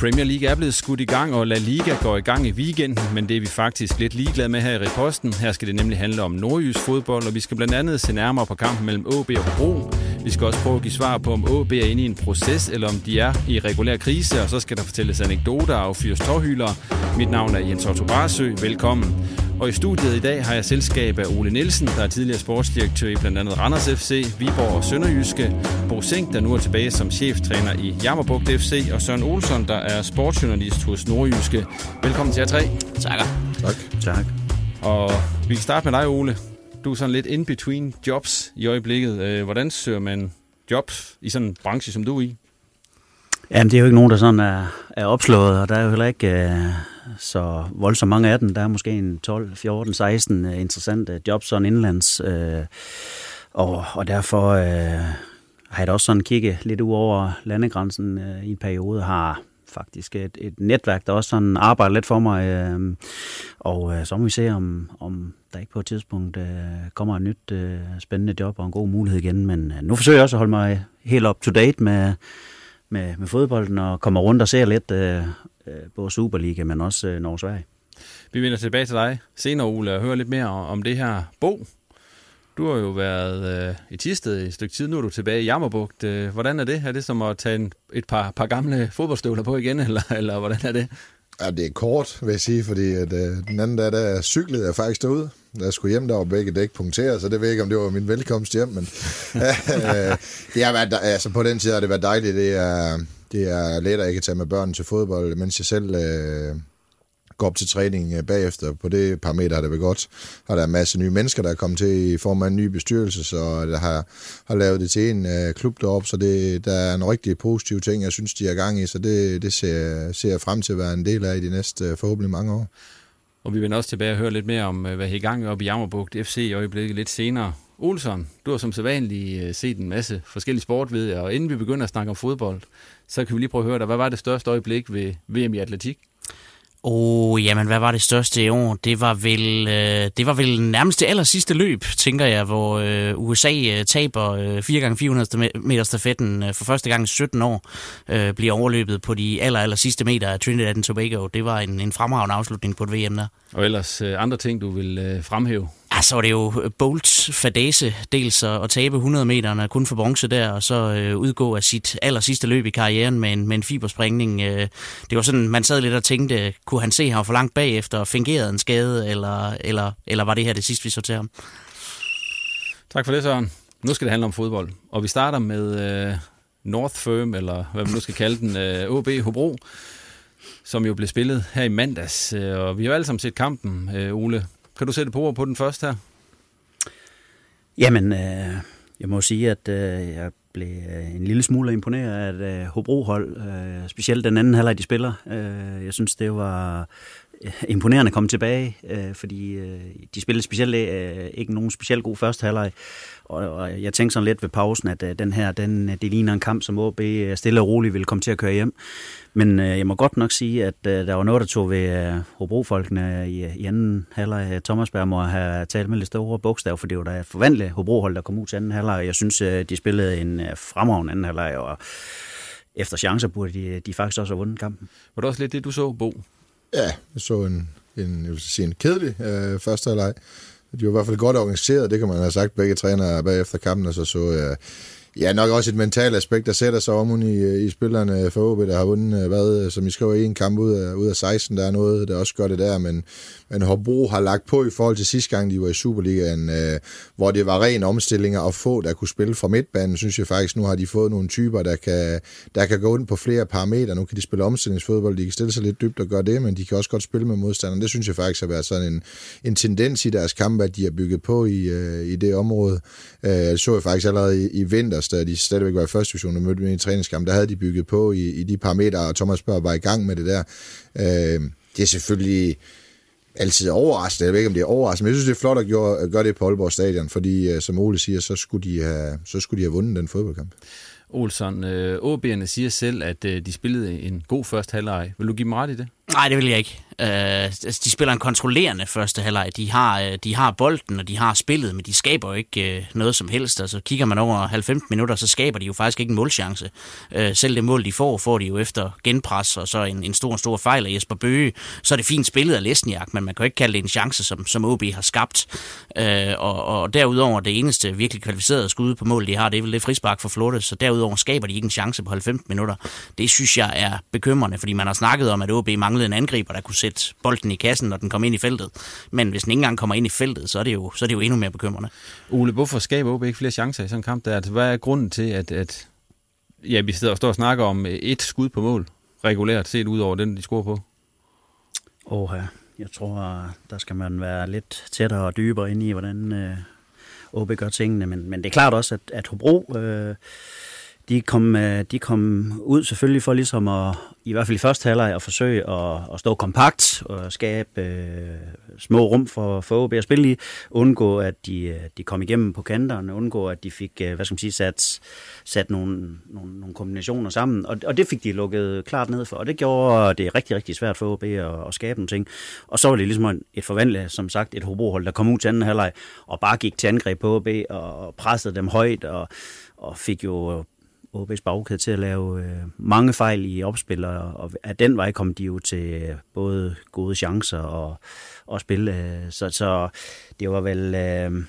Premier League er blevet skudt i gang, og La Liga går i gang i weekenden, men det er vi faktisk lidt ligeglade med her i Reposten. Her skal det nemlig handle om nordjysk fodbold, og vi skal blandt andet se nærmere på kampen mellem AB og Hobro. Vi skal også prøve at give svar på, om AB er inde i en proces, eller om de er i regulær krise, og så skal der fortælles anekdoter og fyres tårhylere. Mit navn er Jens Otto Barsø. Velkommen. Og i studiet i dag har jeg selskab af Ole Nielsen, der er tidligere sportsdirektør i blandt andet Randers FC, Viborg og Sønderjyske, Bo Sink, der nu er tilbage som cheftræner i Jammerbugt FC, og Søren Olsson, der er sportsjournalist hos Nordjyske. Velkommen til jer tre. Takker. Tak. Tak. Og vi kan starte med dig, Ole. Du er sådan lidt in between jobs i øjeblikket. Øh, Hvordan søger man jobs i sådan en branche, som du er i? Jamen, det er jo ikke nogen, der sådan er, er opslået, og der er jo heller ikke øh, så voldsomt mange af dem. Der er måske en 12, 14, 16 øh, interessante jobs sådan indlands. Øh, og, og derfor øh, har jeg da også sådan kigget lidt ud over landegrænsen øh, i en periode, har faktisk et, et netværk, der også sådan arbejder lidt for mig. Øh, og øh, så må vi se, om, om der ikke på et tidspunkt øh, kommer et nyt øh, spændende job og en god mulighed igen. Men øh, nu forsøger jeg også at holde mig helt up to date med, med, med fodbolden og kommer rundt og ser lidt øh, øh både Superliga, men også øh, Norge Sverige. Vi vender tilbage til dig senere, Ole, og hører lidt mere om det her Bo. Du har jo været øh, i Tisted et stykke tid, nu er du tilbage i Jammerbugt. Øh, hvordan er det? Er det som at tage en, et par, par gamle fodboldstøvler på igen, eller, eller hvordan er det? Ja, det er kort, vil jeg sige, fordi at, øh, den anden dag, der cyklede jeg faktisk derude. Da jeg skulle hjem, der var begge dæk punkteret, så det ved jeg ikke, om det var min velkomst hjem, men øh, det har været, altså på den tid har det været dejligt. Det er, det er let, at kan tage med børn til fodbold, mens jeg selv øh, går op til træning øh, bagefter. På det parameter har det været godt. Og der er en masse nye mennesker, der er kommet til i form af en ny bestyrelse, så der har, har lavet det til en øh, klub deroppe, så det, der er en rigtig positiv ting, jeg synes, de er gang i, så det, det ser, ser jeg frem til at være en del af i de næste øh, forhåbentlig mange år. Og vi vender også tilbage og høre lidt mere om, øh, hvad I er i gang oppe i Jammerbugt FC i øjeblikket lidt senere. Olsson, du har som sædvanligt set en masse forskellige sport, ved jeg, og inden vi begynder at snakke om fodbold, så kan vi lige prøve at høre dig. Hvad var det største øjeblik ved VM i atletik? Åh, oh, jamen, hvad var det største i år? Det var vel, øh, det var vel nærmest det aller sidste løb, tænker jeg, hvor øh, USA øh, taber øh, 4x400 meter stafetten øh, for første gang i 17 år, øh, bliver overløbet på de aller, aller sidste meter af Trinidad and Tobago. Det var en, en fremragende afslutning på et VM der. Og ellers øh, andre ting, du vil øh, fremhæve? Ja, så var det jo øh, Bolts fadese, dels at, at tabe 100 meter kun for bronze der, og så øh, udgå af sit aller sidste løb i karrieren med en, med en fiberspringning. Øh, det var sådan, man sad lidt og tænkte, kunne han se ham for langt bagefter og fingerede en skade, eller, eller, eller var det her det sidste, vi så til ham? Tak for det, Søren. Nu skal det handle om fodbold, og vi starter med øh, North Firm, eller hvad man nu skal kalde den, øh, OB Hobro, som jo blev spillet her i mandags. Øh, og vi har alle sammen set kampen, øh, Ole. Kan du sætte på ord på den første her? Jamen, øh, jeg må sige, at øh, jeg blev øh, en lille smule imponeret af et øh, Hobro-hold, øh, specielt den anden halvleg, de spiller. Øh, jeg synes, det var imponerende at komme tilbage, øh, fordi øh, de spillede specielt øh, ikke nogen specielt god første halvleg. Og, og jeg tænkte sådan lidt ved pausen, at øh, den her, den, øh, det ligner en kamp, som OB øh, stille og roligt ville komme til at køre hjem. Men øh, jeg må godt nok sige, at øh, der var noget, der tog ved øh, Hobro-folkene i, i anden halvleg. Thomas Berg må have talt med lidt store bogstav, for det var da et forvandlet Hobro-hold, der kom ud til anden halvleg. Jeg synes, øh, de spillede en øh, fremragende anden halvleg, og efter chancer burde de, de faktisk også have vundet kampen. Var det også lidt det, du så, Bo? Ja, jeg så en, en, jeg vil sige, en kedelig øh, første halvleg. De var i hvert fald godt organiseret, det kan man have sagt begge trænere bagefter kampen, og så så jeg... Ja, nok også et mentalt aspekt, der sætter sig om i, øh, i spillerne for OB, der har vundet, øh, hvad, øh, som I skriver, en kamp ud af, ud af 16. Der er noget, der også gør det der, men, men Hobro har lagt på i forhold til sidste gang, de var i Superligaen, øh, hvor det var ren omstillinger og få, der kunne spille fra midtbanen, synes jeg faktisk, nu har de fået nogle typer, der kan, der kan gå ind på flere parametre. Nu kan de spille omstillingsfodbold, de kan stille sig lidt dybt og gøre det, men de kan også godt spille med modstanderen. Det synes jeg faktisk har været sådan en, en tendens i deres kampe, at de har bygget på i, øh, i det område. Øh, det så jeg faktisk allerede i, i vinters, da de stadigvæk var i første division og mødte med i træningskamp, der havde de bygget på i, i de parametre, og Thomas Børg var i gang med det der. Øh, det er selvfølgelig altid overraskende. Jeg ved ikke, om det er overraskende, men jeg synes, det er flot at gøre, at gøre det på Aalborg Stadion, fordi, øh, som Ole siger, så skulle de have, så skulle de have vundet den fodboldkamp. Olsson, øh, OB'erne siger selv, at øh, de spillede en god første halvleg. Vil du give dem ret i det? Nej, det vil jeg ikke. Øh, altså, de spiller en kontrollerende første halvleg. De har, øh, de har bolden, og de har spillet, men de skaber jo ikke øh, noget som helst. Altså, kigger man over 90 minutter, så skaber de jo faktisk ikke en målchance. Øh, selv det mål, de får, får de jo efter genpres, og så en, en stor, stor fejl af Jesper Bøge. Så er det fint spillet af Lesniak, men man kan jo ikke kalde det en chance, som, som OB har skabt. Øh, og, og derudover, det eneste virkelig kvalificerede skud på mål, de har, det er vel det frispark for Flotte, så derudover skaber de ikke en chance på 90 minutter. Det synes jeg er bekymrende, fordi man har snakket om, at OB manglede en angriber, der kunne sætte bolden i kassen, når den kom ind i feltet. Men hvis den ikke engang kommer ind i feltet, så er det jo, så er det jo endnu mere bekymrende. Ole, hvorfor skaber OB ikke flere chancer i sådan en kamp? Der? Altså, hvad er grunden til, at, at ja, vi sidder og står og snakker om et skud på mål, regulært set ud over den, de scorer på? Åh, ja. jeg tror, der skal man være lidt tættere og dybere ind i, hvordan øh, OB gør tingene. Men, men det er klart også, at, at Hobro... Øh, de kom, øh, de kom ud selvfølgelig for ligesom at, i hvert fald i første halvleg, at forsøge at, at stå kompakt og skabe øh, små rum for, for OB at spille i, undgå at de, øh, de kom igennem på kanterne, undgå at de fik, øh, hvad skal man sige, sat, sat nogle, nogle, nogle kombinationer sammen, og, og det fik de lukket klart ned for, og det gjorde det rigtig, rigtig svært for OB at, at skabe nogle ting. Og så var det ligesom et forvandlet, som sagt, et hobrohold, der kom ud til anden halvleg og bare gik til angreb på OB og pressede dem højt og, og fik jo OB's bagkæde til at lave øh, mange fejl i opspil, og, og af den vej kom de jo til øh, både gode chancer og, og spil. Øh, så, så det var vel... Øh,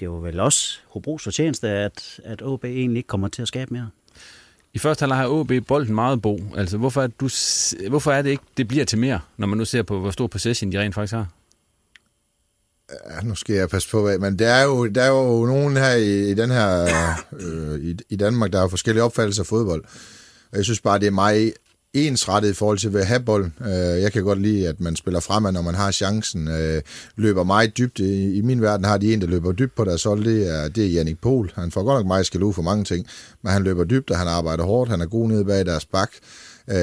det var vel også Hobros fortjeneste, at, at OB egentlig ikke kommer til at skabe mere. I første halvleg har OB bolden meget bo. Altså, hvorfor er, du, hvorfor er det ikke, det bliver til mere, når man nu ser på, hvor stor possession de rent faktisk har? Ja, nu skal jeg passe på, men der er jo, der er jo nogen her i, i den her, øh, i, i Danmark, der har forskellige opfattelser af fodbold. Og jeg synes bare, det er meget ensrettet i forhold til at have bolden. Øh, jeg kan godt lide, at man spiller fremad, når man har chancen. Øh, løber meget dybt. I, I min verden har de en, der løber dybt på deres hold. Det er, det er Jannik Pohl. Han får godt nok meget skal for mange ting, men han løber dybt, og han arbejder hårdt. Han er god nede bag deres bak. Øh,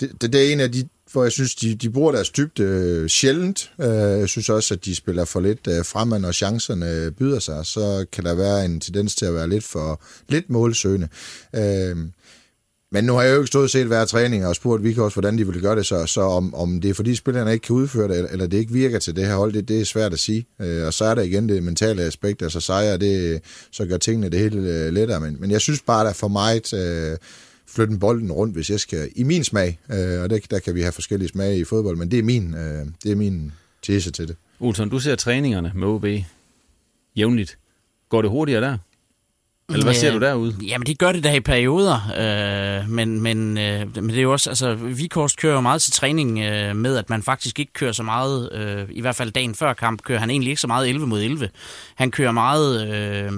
det, det, det er en af de hvor jeg synes, de, de bruger deres dybde øh, sjældent. Øh, jeg synes også, at de spiller for lidt øh, fremad, når chancerne øh, byder sig. Så kan der være en tendens til at være lidt for lidt målsøgende. Øh, men nu har jeg jo ikke stået og set hver træning og spurgt vi også, hvordan de vil gøre det, så, så om, om det er fordi spillerne ikke kan udføre det, eller det ikke virker til det her hold, det, det er svært at sige. Øh, og så er der igen det mentale aspekt, altså sejre, det, så gør tingene det hele øh, lettere. Men, men jeg synes bare, der er for meget... Øh, flytte bolden rundt, hvis jeg skal, i min smag, øh, og der, der kan vi have forskellige smage i fodbold, men det er min, øh, det er min tese til det. Olsen, du ser træningerne med OB jævnligt. Går det hurtigere der? Eller hvad ser du derude? Jamen, de gør det der i perioder, øh, men, men, øh, men det er jo også, altså, Vikorst kører meget til træning øh, med, at man faktisk ikke kører så meget, øh, i hvert fald dagen før kamp, kører han egentlig ikke så meget 11 mod 11. Han kører meget øh,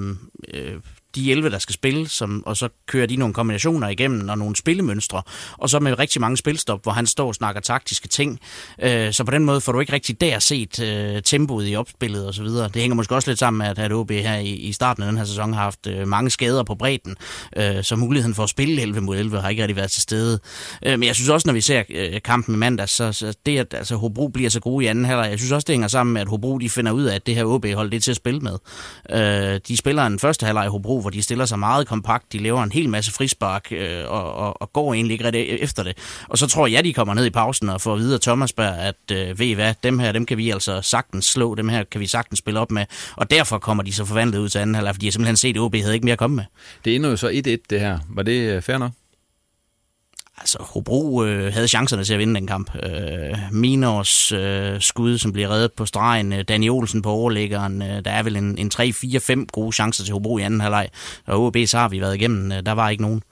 øh, de 11, der skal spille, som, og så kører de nogle kombinationer igennem og nogle spillemønstre, og så med rigtig mange spilstop, hvor han står og snakker taktiske ting. Øh, så på den måde får du ikke rigtig der set øh, tempoet i opspillet og så videre. Det hænger måske også lidt sammen med, at, at OB her i, i starten af den her sæson har haft øh, mange skader på bredden, øh, så muligheden for at spille 11 mod 11 har ikke rigtig været til stede. Øh, men jeg synes også, når vi ser øh, kampen i mandag, så, så det, at altså, Hobro bliver så gode i anden halvleg, jeg synes også, det hænger sammen med, at Hobro de finder ud af, at det her OB-hold det er til at spille med. Øh, de spiller en første halvleg i Hobro, hvor de stiller sig meget kompakt, de laver en hel masse frispark øh, og, og, og går egentlig ikke rigtig efter det. Og så tror jeg, de kommer ned i pausen og får at vide af Thomasberg, at øh, ved I hvad, dem her, dem kan vi altså sagtens slå, dem her kan vi sagtens spille op med, og derfor kommer de så forvandlet ud til anden halvleg, fordi jeg simpelthen set, at OB havde ikke mere at komme med. Det ender jo så 1-1 det her. Var det øh, fair nok? Altså, Hobro øh, havde chancerne til at vinde den kamp. Øh, Minors øh, skud, som bliver reddet på stregen. Øh, Danny Olsen på overlæggeren. Øh, der er vel en, en 3-4-5 gode chancer til Hobro i anden halvleg. Og OB så har vi været igennem. Øh, der var ikke nogen.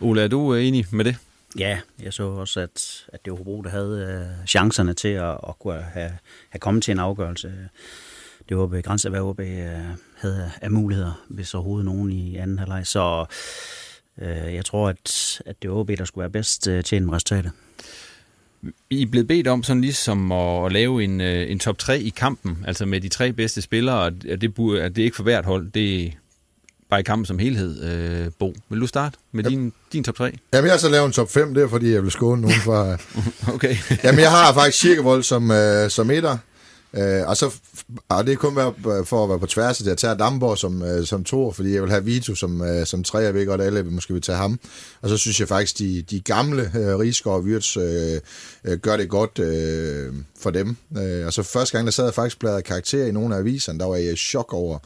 Ole, er du øh, enig med det? Ja, jeg så også, at, at det var Hobro, der havde øh, chancerne til at, at kunne have, have kommet til en afgørelse. Det var begrænset, hvad OB øh, havde af muligheder, hvis overhovedet nogen i anden halvleg. Så øh, jeg tror, at, at det var OB, der skulle være bedst øh, til en resultatet. I er blevet bedt om sådan ligesom at, at lave en, øh, en top 3 i kampen, altså med de tre bedste spillere, og det, burde, det er ikke for hvert hold, det er bare i kampen som helhed. Øh, Bo, vil du starte med din, din top 3? Jamen, jeg har så lavet en top 5, det er fordi, jeg vil skåne nogen fra... Okay. Jamen, jeg har faktisk Kirkevold som, øh, som etter. Øh, og så og det er kun være, for at være på tværs, at jeg tager Damborg som, øh, som to, fordi jeg vil have Vito som, øh, som tre, jeg ved godt, alle måske vil tage ham. Og så synes jeg faktisk, de, de gamle øh, Rigsgaard og Wirtz øh, øh, gør det godt øh, for dem. Øh, og så første gang, der sad jeg faktisk bladet karakter i nogle af aviserne, der var jeg i chok over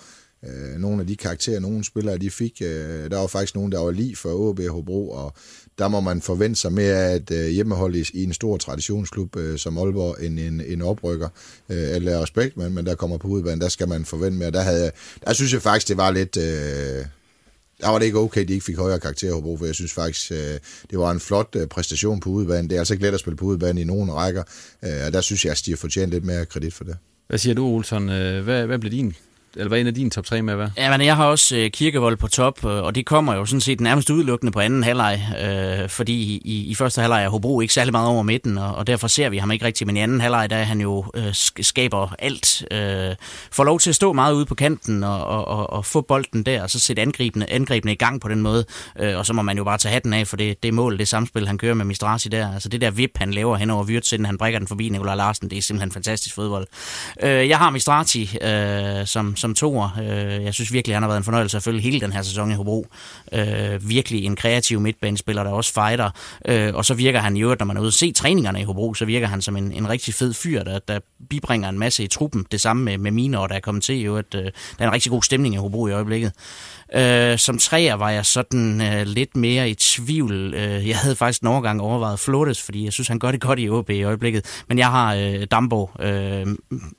øh, nogle af de karakterer, nogle spillere, de fik. Øh, der var faktisk nogen, der var lige for AB Hobro, og der må man forvente sig mere af et øh, hjemmehold i, i en stor traditionsklub øh, som Aalborg end en, en oprykker. Øh, alle respekt, men, men der kommer på udbanen, der skal man forvente mere. Der, havde, jeg- der synes jeg faktisk, det var lidt... Øh, der var det ikke okay, de ikke fik højere karakter Hobro, for jeg synes faktisk, øh, det var en flot øh, præstation på udbanen. Det er altså ikke let at spille på udbanen i nogen rækker, øh, og der synes jeg, at de har fortjent lidt mere kredit for det. Hvad siger du, Olsen? Øh, hvad, hvad blev din, eller hvad er en af dine top 3 med at være? Ja, men jeg har også øh, Kirkevold på top, øh, og det kommer jo sådan set nærmest udelukkende på anden halvleg, øh, fordi i, i første halvleg er Hobro ikke særlig meget over midten, og, og derfor ser vi ham ikke rigtigt, men i anden halvleg, der er han jo øh, skaber alt, øh, får lov til at stå meget ude på kanten og, og, og, og få bolden der, og så sætte angrebene, angrebene i gang på den måde, øh, og så må man jo bare tage hatten af for det, det mål, det samspil, han kører med Mistrasi der, altså det der vip, han laver hen over Wirtz, inden han brækker den forbi Nikolaj Larsen, det er simpelthen fantastisk fodbold. Øh, jeg har Mistrati øh, som, som toer. Øh, jeg synes virkelig, han har været en fornøjelse at følge hele den her sæson i Hobro. Øh, virkelig en kreativ midtbanespiller, der også fighter. Øh, og så virker han jo, når man er ude og se træningerne i Hobro, så virker han som en, en rigtig fed fyr, der, der bibringer en masse i truppen. Det samme med, med Minor, der er kommet til jo, at øh, der er en rigtig god stemning i Hobro i øjeblikket. Øh, som træer var jeg sådan øh, lidt mere i tvivl. Øh, jeg havde faktisk en overgang overvejet Flores, fordi jeg synes, han gør det godt i OB i øjeblikket. Men jeg har øh, Dambo, øh,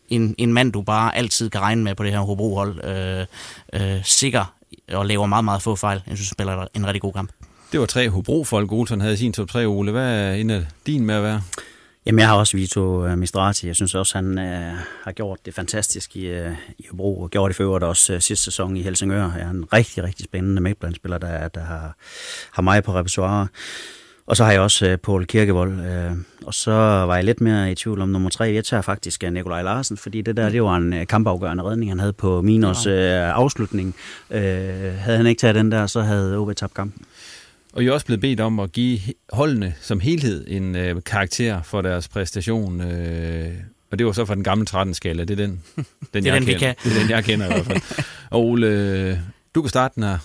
en, en mand, du bare altid kan regne med på det her Hobro-hold. Øh, øh, sikker og laver meget, meget få fejl. Jeg synes, han spiller en rigtig god kamp. Det var tre Hobro-folk, Olsen havde sin top 3, Ole. Hvad er en af din med at være? Jamen, jeg har også Vito øh, Mistrati. Jeg synes også, han øh, har gjort det fantastisk i, øh, i Hobro, og gjort det for også øh, sidste sæson i Helsingør. Er en rigtig, rigtig spændende midtbanespiller, der, der har, har mig på repertoire. Og så har jeg også øh, Paul Kirkevold. Øh, og så var jeg lidt mere i tvivl om nummer tre. Jeg tager faktisk øh, Nikolaj Larsen, fordi det der, det var en øh, kampafgørende redning, han havde på Minors øh, afslutning. Øh, havde han ikke taget den der, så havde OB tabt kampen. Og I er også blevet bedt om at give holdene som helhed en øh, karakter for deres præstation. Øh, og det var så fra den gamle 13-skala. Det er den, den, Det er jeg den, vi kender. kan. Det er den, jeg kender i hvert fald. Og Ole, du kan starte den her.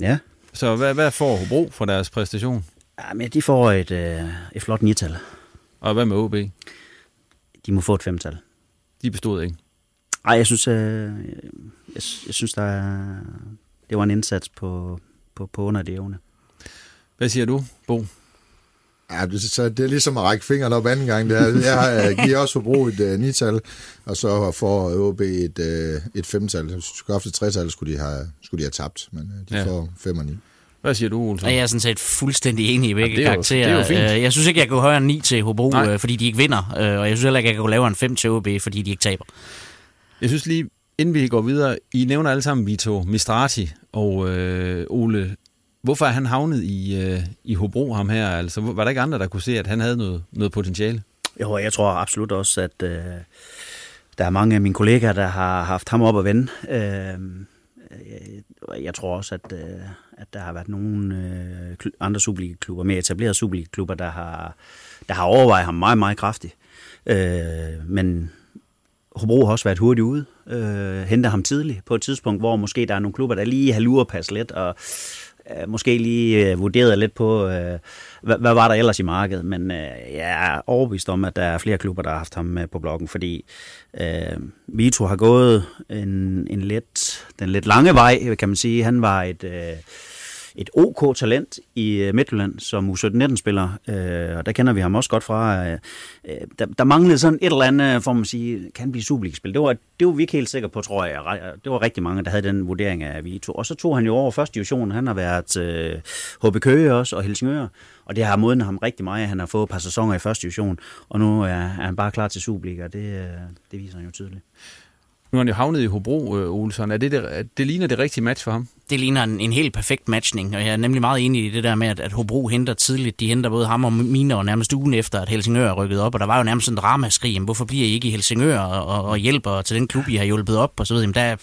Ja. Så hvad, hvad får Hobro for deres præstation? ja men de får et, øh, et flot nital. Og hvad med OB? De må få et femtal. De bestod ikke. Ej, jeg synes, øh, jeg, jeg synes der er, det var en indsats på, på, på under det evne. Hvad siger du, Bo? Ja, det, så det er ligesom at række fingeren op anden gang. Det er, jeg har, øh, giver også Hobro et uh, nital, og så får OB et, uh, et femtal. Hvis de skulle et tretal, skulle de have, skulle de have tabt, men uh, de Ja. ja. får fem og ni. Hvad siger du, Olsen? Jeg er sådan set fuldstændig enig i begge det er jo- karakterer. det er jo fint. Øh, Jeg synes ikke, jeg kan gå højere end 9 til Hobro, Nej. øh, fordi de ikke vinder. Øh, Og jeg synes heller ikke, jeg kan gå lavere end 5 til OB, fordi de ikke taber. Jeg synes lige, inden vi går videre, I nævner alle sammen Vito Mistrati og øh, Ole. Hvorfor er han havnet i, øh, i Hobro, ham her? Altså, var der ikke andre, der kunne se, at han havde noget, noget potentiale? Jo, jeg tror absolut også, at øh, der er mange af mine kollegaer, der har haft ham op at vende. Øh, øh jeg tror også, at, øh, at der har været nogle øh, andre Superliga-klubber, mere etablerede Superliga-klubber, der har, der har overvejet ham meget, meget kraftigt. Øh, men Hobro har også været hurtigt ude, øh, henter ham tidligt på et tidspunkt, hvor måske der er nogle klubber, der lige har lurepas lidt, og Øh, måske lige øh, vurderet lidt på, øh, hvad, hvad var der ellers i markedet. Men øh, jeg er overbevist om, at der er flere klubber, der har haft ham med på bloggen, fordi øh, Vito har gået en, en lidt, den lidt lange vej, kan man sige. Han var et... Øh, et OK talent i øh, Midtjylland som U17-19-spiller, øh, og der kender vi ham også godt fra. Øh, øh, der, der manglede sådan et eller andet, øh, for man sige, kan blive Superliga-spil. Det var, det var vi ikke helt sikre på, tror jeg. Det var rigtig mange, der havde den vurdering af Vito. Og så tog han jo over første division. Han har været øh, HB Køge også, og Helsingør. Og det har modnet ham rigtig meget. Han har fået et par sæsoner i første division, og nu er, er han bare klar til Superliga. Det, øh, det viser han jo tydeligt. Nu er han jo havnet i Hobro, øh, Olsen. Er det, det, det ligner det rigtige match for ham? Det ligner en, en helt perfekt matchning, og jeg er nemlig meget enig i det der med, at, at Hobro henter tidligt. De henter både ham og Mine og nærmest ugen efter, at Helsingør er rykket op, og der var jo nærmest en dramaskrig. Hvorfor bliver I ikke i Helsingør og, og, og hjælper til den klub, I har hjulpet op? Og så videre. Jamen, der er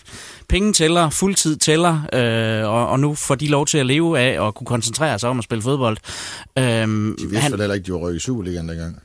penge tæller, fuldtid tæller, øh, og, og nu får de lov til at leve af og kunne koncentrere sig om at spille fodbold. Øh, de vidste han, heller ikke, de var rykket i Superligaen dengang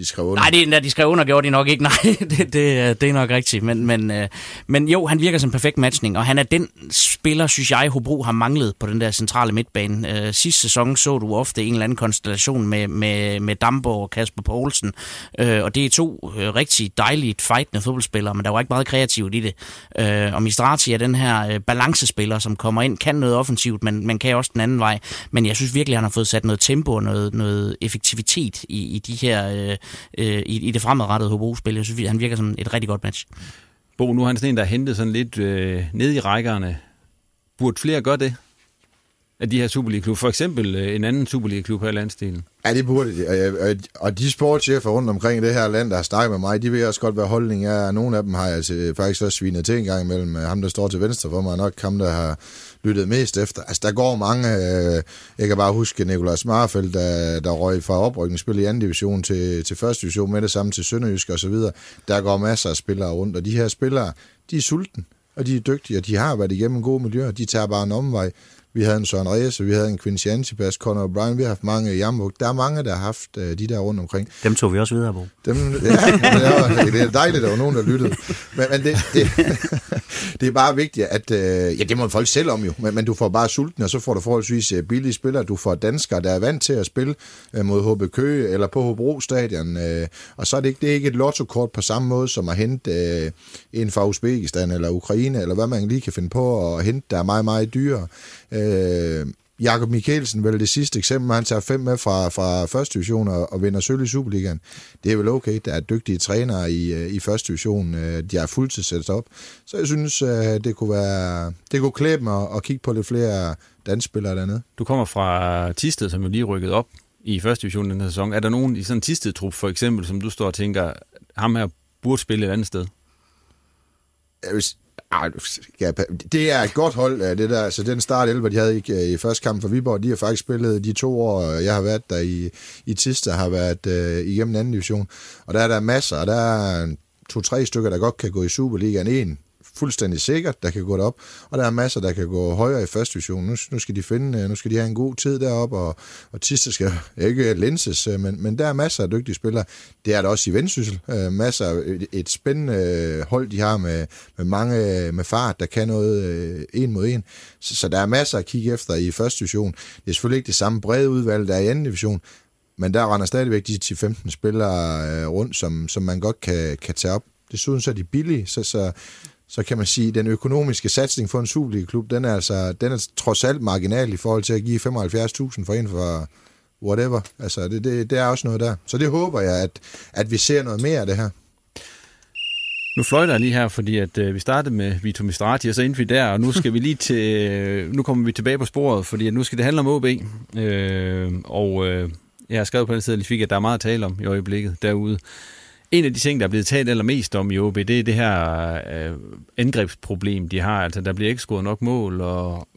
de skrev under. Nej, det, de skrev under, gjorde de nok ikke. Nej, det, det, det er nok rigtigt. Men, men, øh, men jo, han virker som en perfekt matchning, og han er den spiller, synes jeg, Hobro har manglet på den der centrale midtbane. Øh, sidste sæson så du ofte en eller anden konstellation med, med, med Damborg og Kasper Poulsen, øh, og det er to øh, rigtig dejligt fightende fodboldspillere, men der var ikke meget kreativt i det. Øh, og Mistrati er den her øh, balancespiller, som kommer ind, kan noget offensivt, men man kan også den anden vej. Men jeg synes virkelig, han har fået sat noget tempo og noget, noget effektivitet i, i de her... Øh, øh, i, i det fremadrettede Hobro-spil. Jeg synes, han virker som et rigtig godt match. Bo, nu er han sådan en, der har hentet sådan lidt øh, ned i rækkerne. Burde flere gøre det? Af de her Superliga-klubber. For eksempel øh, en anden Superliga-klub her i landstenen. Ja, det burde de. Og, og de sportschefer rundt omkring det her land, der har snakket med mig, de ved også godt, hvad holdningen er. Nogle af dem har jeg altså faktisk også svinet til en gang imellem. Ham, der står til venstre for mig, er nok ham, der har lyttede mest efter. Altså, der går mange... Øh, jeg kan bare huske Nikolaj Marfeldt, der, der røg fra oprykningsspil i anden division til, til første division, med det samme til Sønderjysk og så videre. Der går masser af spillere rundt, og de her spillere, de er sulten, og de er dygtige, og de har været igennem en god miljø, de tager bare en omvej. Vi havde en Søren Reyes, vi havde en Quincy Antipas, Conor O'Brien, vi har haft mange i Der er mange, der har haft uh, de der rundt omkring. Dem tog vi også videre på. Dem, ja, det, er, det er dejligt, at der var nogen, der lyttede. Men, men det, det, det er bare vigtigt, at... Uh, ja, det må folk selv om jo, men, men du får bare sulten, og så får du forholdsvis uh, billige spillere. Du får danskere, der er vant til at spille uh, mod HB Køge eller på Hobro Stadion. Uh, og så er det ikke, det er ikke et lotto-kort på samme måde, som at hente uh, en fra Uzbekistan eller Ukraine, eller hvad man lige kan finde på at hente, der er meget, meget dyrere. Øh, Jakob Mikkelsen, vel det sidste eksempel, han tager fem med fra, fra første division og, og vinder sølv i Superligaen. Det er vel okay, der er dygtige trænere i, øh, i første division. Øh, de er fuldtidssat op. Så jeg synes, øh, det kunne være, det kunne klæbe mig at kigge på lidt flere dansspillere dernede. Du kommer fra Tisted, som jo lige rykket op i første division den her sæson. Er der nogen i sådan en Tisted-trup for eksempel, som du står og tænker, ham her burde spille et andet sted? Jeg vil, Ja, det er et godt hold, øh, det der. Så den start 11, de havde ikke øh, i første kamp for Viborg, de har faktisk spillet de to år, øh, jeg har været der i, i Tista, har været øh, igennem anden division. Og der er der masser, og der er to-tre stykker, der godt kan gå i Superligaen. En fuldstændig sikkert, der kan gå derop, og der er masser, der kan gå højere i første division. Nu, nu skal de finde, øh, nu skal de have en god tid deroppe, og, og Tiste skal ikke lenses, øh, men, men der er masser af dygtige spillere. Det er der også i Vendsyssel. Øh, masser et, et spændende øh, hold, de har med, med mange med fart, der kan noget øh, en mod en. Så, så der er masser at kigge efter i første division. Det er selvfølgelig ikke det samme brede udvalg, der er i anden division, men der render stadigvæk de 10-15 spillere øh, rundt, som, som man godt kan, kan tage op. Desuden så er de billige, så, så så kan man sige, at den økonomiske satsning for en Superliga-klub, den er, altså, den er trods alt marginal i forhold til at give 75.000 for en for whatever. Altså, det, det, det er også noget der. Så det håber jeg, at, at vi ser noget mere af det her. Nu fløjter jeg lige her, fordi at, øh, vi startede med Vito Mistrati, og så endte vi der, og nu skal vi lige til, øh, nu kommer vi tilbage på sporet, fordi at nu skal det handle om OB. Øh, og øh, jeg har skrevet på den side, at der er meget at tale om i øjeblikket derude. En af de ting, der er blevet talt allermest om i OB, det er det her øh, angrebsproblem, de har. Altså, der bliver ikke scoret nok mål, og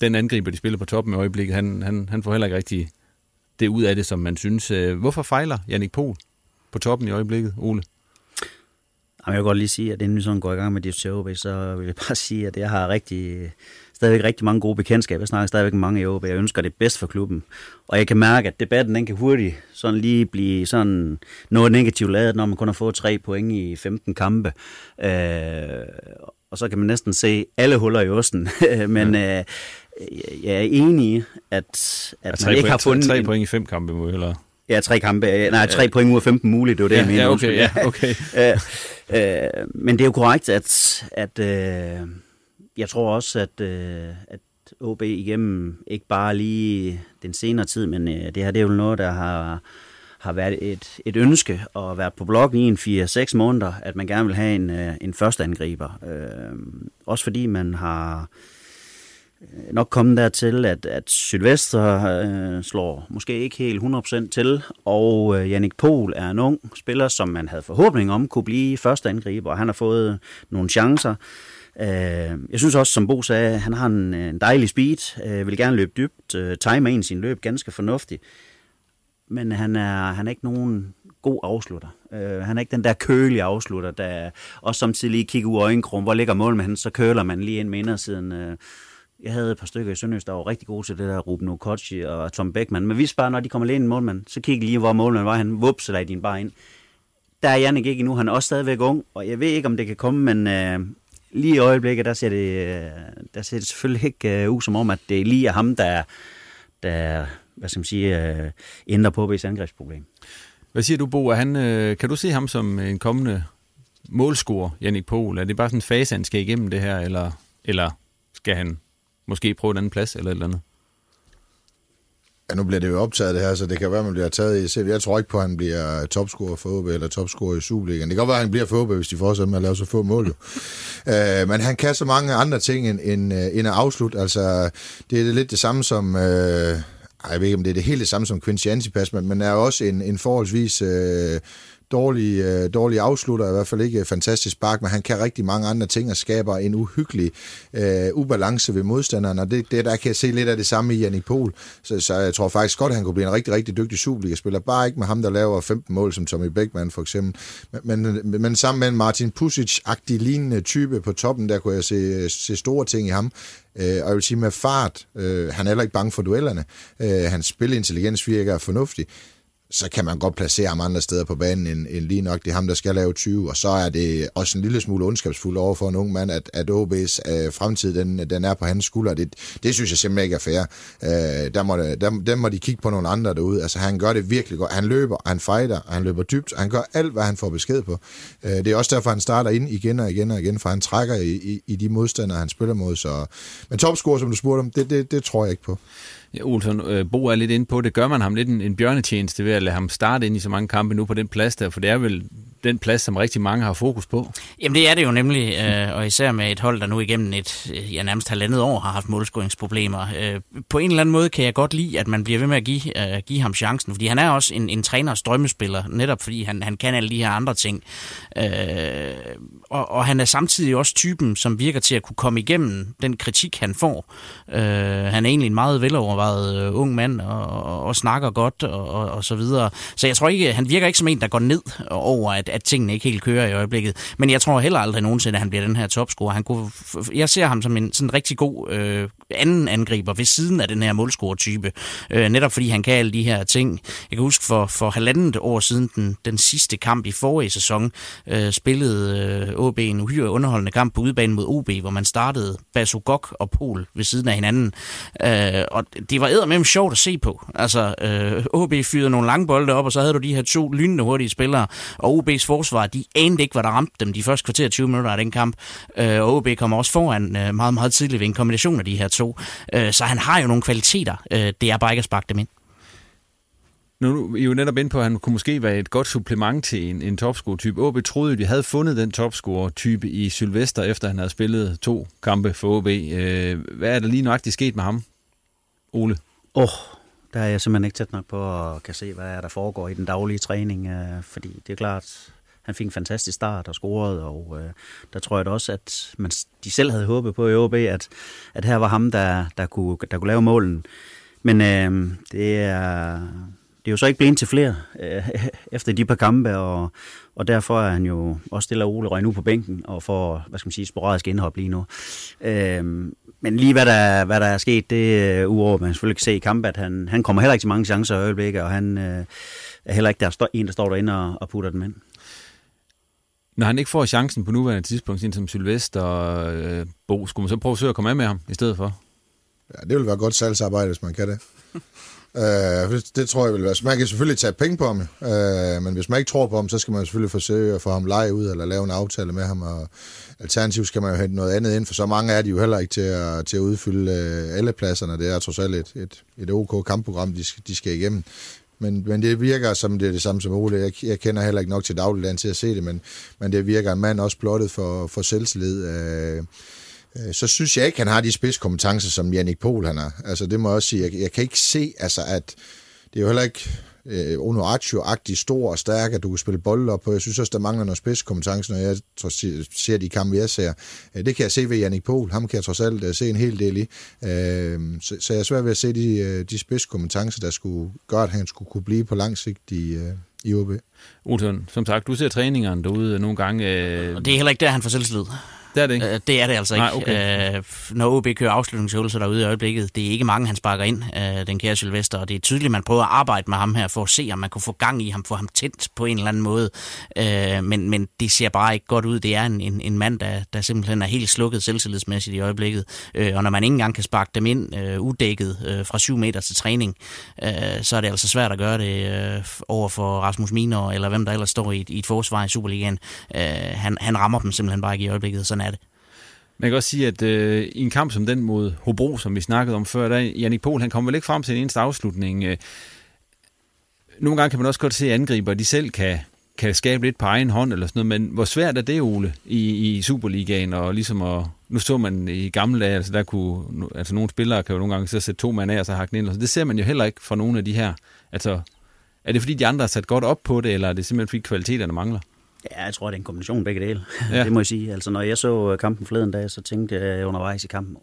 den angriber, de spiller på toppen i øjeblikket, han, han, han får heller ikke rigtig det ud af det, som man synes. Øh, hvorfor fejler Jannik Pohl på toppen i øjeblikket, Ole? Jamen, Jeg vil godt lige sige, at inden vi sådan går i gang med det OB, så vil jeg bare sige, at jeg har rigtig, stadigvæk rigtig mange gode bekendtskaber. Jeg snakker stadigvæk mange i OB. Jeg ønsker det bedst for klubben. Og jeg kan mærke, at debatten den kan hurtigt sådan lige blive sådan noget negativt lavet, når man kun har fået tre point i 15 kampe. Øh, og så kan man næsten se alle huller i osten. Men ja. øh, jeg er enig i, at, at man ikke point, har fundet... Tre point i fem kampe, må eller... Ja, tre kampe. Nej, tre point ud af 15 muligt, det var det, ja, jeg mener. Ja, okay, ja, okay. øh, øh, men det er jo korrekt, at, at øh, jeg tror også, at, øh, at OB igennem ikke bare lige den senere tid, men øh, det her det er jo noget, der har, har været et, et ønske at være på bloggen i en 4-6 måneder, at man gerne vil have en, øh, en første angriber. Øh, også fordi man har øh, nok kommet dertil, at, at Sydvester øh, slår måske ikke helt 100% til, og øh, Jannik Pohl er en ung spiller, som man havde forhåbning om kunne blive første angriber, og han har fået nogle chancer. Øh, Øh, jeg synes også, som Bo sagde, han har en, en dejlig speed, øh, vil gerne løbe dybt, øh, timer en sin løb ganske fornuftigt, men han er, han er ikke nogen god afslutter. Uh, han er ikke den der kølige afslutter, der også samtidig lige kigger ud af øjenkrum, hvor ligger han så køler man lige ind med indersiden. Uh, jeg havde et par stykker i Sønderjys, der var rigtig gode til det der, Ruben Okochi og Tom Beckmann. Men hvis bare, når de kommer lige ind målmand, så kigger lige, hvor målmanden var. Han vupser dig din bare ind. Der er Jannik ikke endnu. Han er også stadigvæk ung, og jeg ved ikke, om det kan komme, men øh, lige i øjeblikket, der ser det, øh, der ser det selvfølgelig ikke øh, ud som om, at det lige er ham, der, der hvad skal man sige, øh, ændrer på BS angrebsproblem. Hvad siger du, Bo? Er han, kan du se ham som en kommende målscorer, Jannik Pohl? Er det bare sådan en fase, han skal igennem det her, eller, eller skal han måske prøve en anden plads, eller et eller andet? Ja, nu bliver det jo optaget det her, så det kan være, at man bliver taget i selv. Jeg tror ikke på, at han bliver topscorer for OB eller topscorer i Superligaen. Det kan godt være, at han bliver for OB, hvis de fortsætter med at lave så få mål. Jo. uh, men han kan så mange andre ting end, end, end at afslutte. Altså, det er lidt det samme som... Uh, jeg ved ikke, om det er det helt det samme som Quincy Antipas, men, men er også en, en forholdsvis øh, dårlig, øh, dårlig afslutter, i hvert fald ikke fantastisk spark, men han kan rigtig mange andre ting og skaber en uhyggelig øh, ubalance ved modstanderen, og det, det der kan jeg se lidt af det samme i Jannik Pohl. Så, så jeg tror faktisk godt, at han kunne blive en rigtig, rigtig dygtig Superliga-spiller, bare ikke med ham, der laver 15 mål, som Tommy Beckmann for eksempel, men, men, men sammen med en Martin Pusic-agtig lignende type på toppen, der kunne jeg se, se store ting i ham. Øh, og jeg vil sige med fart, øh, han er heller ikke bange for duellerne, øh, hans spilintelligens virker fornuftig, så kan man godt placere ham andre steder på banen end, end lige nok. Det er ham, der skal lave 20, og så er det også en lille smule ondskabsfuldt over for en ung mand, at, at OB's øh, fremtid, den, den er på hans skulder. Det, det synes jeg simpelthen ikke er fair. Øh, der, må, der, der må de kigge på nogle andre derude. Altså, han gør det virkelig godt. Han løber, han fighter, han løber dybt, han gør alt, hvad han får besked på. Øh, det er også derfor, han starter ind igen og igen og igen, for han trækker i, i, i de modstandere, han spiller mod. Så... Men topscore, som du spurgte om, det, det, det tror jeg ikke på. Ja, Olsen, øh, Bo er lidt inde på det. Gør man ham lidt en, en bjørnetjeneste ved at lade ham starte ind i så mange kampe nu på den plads der? For det er vel den plads, som rigtig mange har fokus på. Jamen det er det jo nemlig, øh, og især med et hold, der nu igennem et øh, ja, nærmest halvandet år har haft målscoringsproblemer. Øh, på en eller anden måde kan jeg godt lide, at man bliver ved med at give, øh, give ham chancen, fordi han er også en, en træners drømmespiller, netop fordi han, han kan alle de her andre ting. Øh, og, og han er samtidig også typen, som virker til at kunne komme igennem den kritik, han får. Øh, han er egentlig en meget velovervejet øh, ung mand, og, og, og snakker godt, og, og, og så videre. Så jeg tror ikke, han virker ikke som en, der går ned over, at at tingene ikke helt kører i øjeblikket. Men jeg tror heller aldrig nogensinde, at han bliver den her topscorer. Han kunne, jeg ser ham som en sådan rigtig god øh, anden angriber ved siden af den her målscorer-type. Øh, netop fordi han kan alle de her ting. Jeg kan huske for, for halvandet år siden, den, den sidste kamp i forrige sæson, øh, spillede øh, OB en uhyre underholdende kamp på udebane mod OB, hvor man startede Basugok og Pol ved siden af hinanden. Øh, og det var eddermem sjovt at se på. Altså, øh, OB fyrede nogle lange bolde op, og så havde du de her to lynende hurtige spillere, og OB OB's forsvar, de anede ikke, hvad der ramte dem de første kvarter 20 minutter af den kamp. Øh, og OB kommer også foran øh, meget, meget tidligt ved en kombination af de her to. Øh, så han har jo nogle kvaliteter. Øh, det er bare ikke at sparke dem ind. Nu er I jo netop inde på, at han kunne måske være et godt supplement til en, en topscore-type. OB troede, at de havde fundet den topscore-type i Sylvester, efter han havde spillet to kampe for OB. Øh, hvad er der lige nøjagtigt sket med ham, Ole? Åh, oh, der er jeg simpelthen ikke tæt nok på at kan se, hvad der foregår i den daglige træning, øh, fordi det er klart, han fik en fantastisk start og scorede, og øh, der tror jeg da også, at man, de selv havde håbet på i OB, at, at her var ham, der, der, kunne, der kunne lave målen. Men øh, det er det er jo så ikke blevet til flere øh, efter de par kampe, og, og derfor er han jo også stille og roligt nu på bænken og får, hvad skal man sige, sporadisk indhop lige nu. Øh, men lige hvad der, hvad der er sket, det er uover, man selvfølgelig kan se i kampe, at han, han kommer heller ikke til mange chancer i øjeblikket, og han øh, er heller ikke der en, der står derinde og, og putter dem ind. Når han ikke får chancen på nuværende tidspunkt, sådan som Sylvester og øh, Bo, skulle man så prøve at søge at komme af med ham i stedet for? Ja, det vil være godt salgsarbejde, hvis man kan det. Øh, det tror jeg vil være. Man kan selvfølgelig tage penge på ham, øh, men hvis man ikke tror på ham, så skal man selvfølgelig forsøge at få ham leje ud, eller lave en aftale med ham, og alternativt skal man jo hente noget andet ind, for så mange er de jo heller ikke til at, til at udfylde øh, alle pladserne. Det er trods alt et, et, et OK kampprogram, de, de skal igennem. Men, men det virker som det er det samme som Ole. Jeg, jeg kender heller ikke nok til dagligdagen til at se det, men, men det virker en mand også blottet for, for selvtillid. Øh, så synes jeg ikke, han har de spidskompetencer, som Jannik Pohl han har. Altså, det må jeg også sige. Jeg, jeg kan ikke se, altså, at det er jo heller ikke øh, Onoaccio-agtig stor og stærk, at du kan spille bold op på. Jeg synes også, der mangler noget spidskompetence, når jeg trods, ser de kampe, jeg ser. Øh, det kan jeg se ved Jannik Pohl. Ham kan jeg trods alt uh, se en hel del i. Øh, så, så jeg er svært ved at se de, de spidskompetencer, der skulle gøre, at han skulle kunne blive på lang sigt i, i OB. Olsen, som sagt, du ser træningerne derude nogle gange. Øh... Og det er heller ikke der, han får selvtillid. Det er det ikke? Øh, det er det altså ikke. Nej, okay. øh, når OB kører afslutningsøvelser derude i øjeblikket, det er ikke mange, han sparker ind, øh, den kære Sylvester, og det er tydeligt, at man prøver at arbejde med ham her, for at se, om man kunne få gang i ham, få ham tændt på en eller anden måde. Øh, men, men det ser bare ikke godt ud. Det er en, en, en mand, der, der simpelthen er helt slukket selvtillidsmæssigt i øjeblikket. Øh, og når man ikke engang kan sparke dem ind øh, uddækket øh, fra 7 meter til træning, øh, så er det altså svært at gøre det øh, over for Rasmus Miner, eller hvem der ellers står i et, i et forsvar i Superligaen. Øh, han, han rammer dem simpelthen bare ikke i øjeblikket. Sådan er det. Man kan også sige, at øh, i en kamp som den mod Hobro, som vi snakkede om før, der Jannik Pohl, han kom vel ikke frem til en eneste afslutning. Øh, nogle gange kan man også godt se, at angriber, de selv kan, kan skabe lidt på egen hånd eller sådan noget, men hvor svært er det, Ole, i, i Superligaen, og ligesom at, nu så man i gamle dage, altså der kunne, altså nogle spillere kan jo nogle gange så sætte to mand af og så hakke den ind, og så det ser man jo heller ikke fra nogle af de her, altså er det fordi de andre har sat godt op på det, eller er det simpelthen fordi kvaliteterne mangler? Ja, jeg tror, det er en kombination begge dele. Ja. det må jeg sige. Altså, når jeg så kampen forleden dag, så tænkte jeg undervejs i kampen,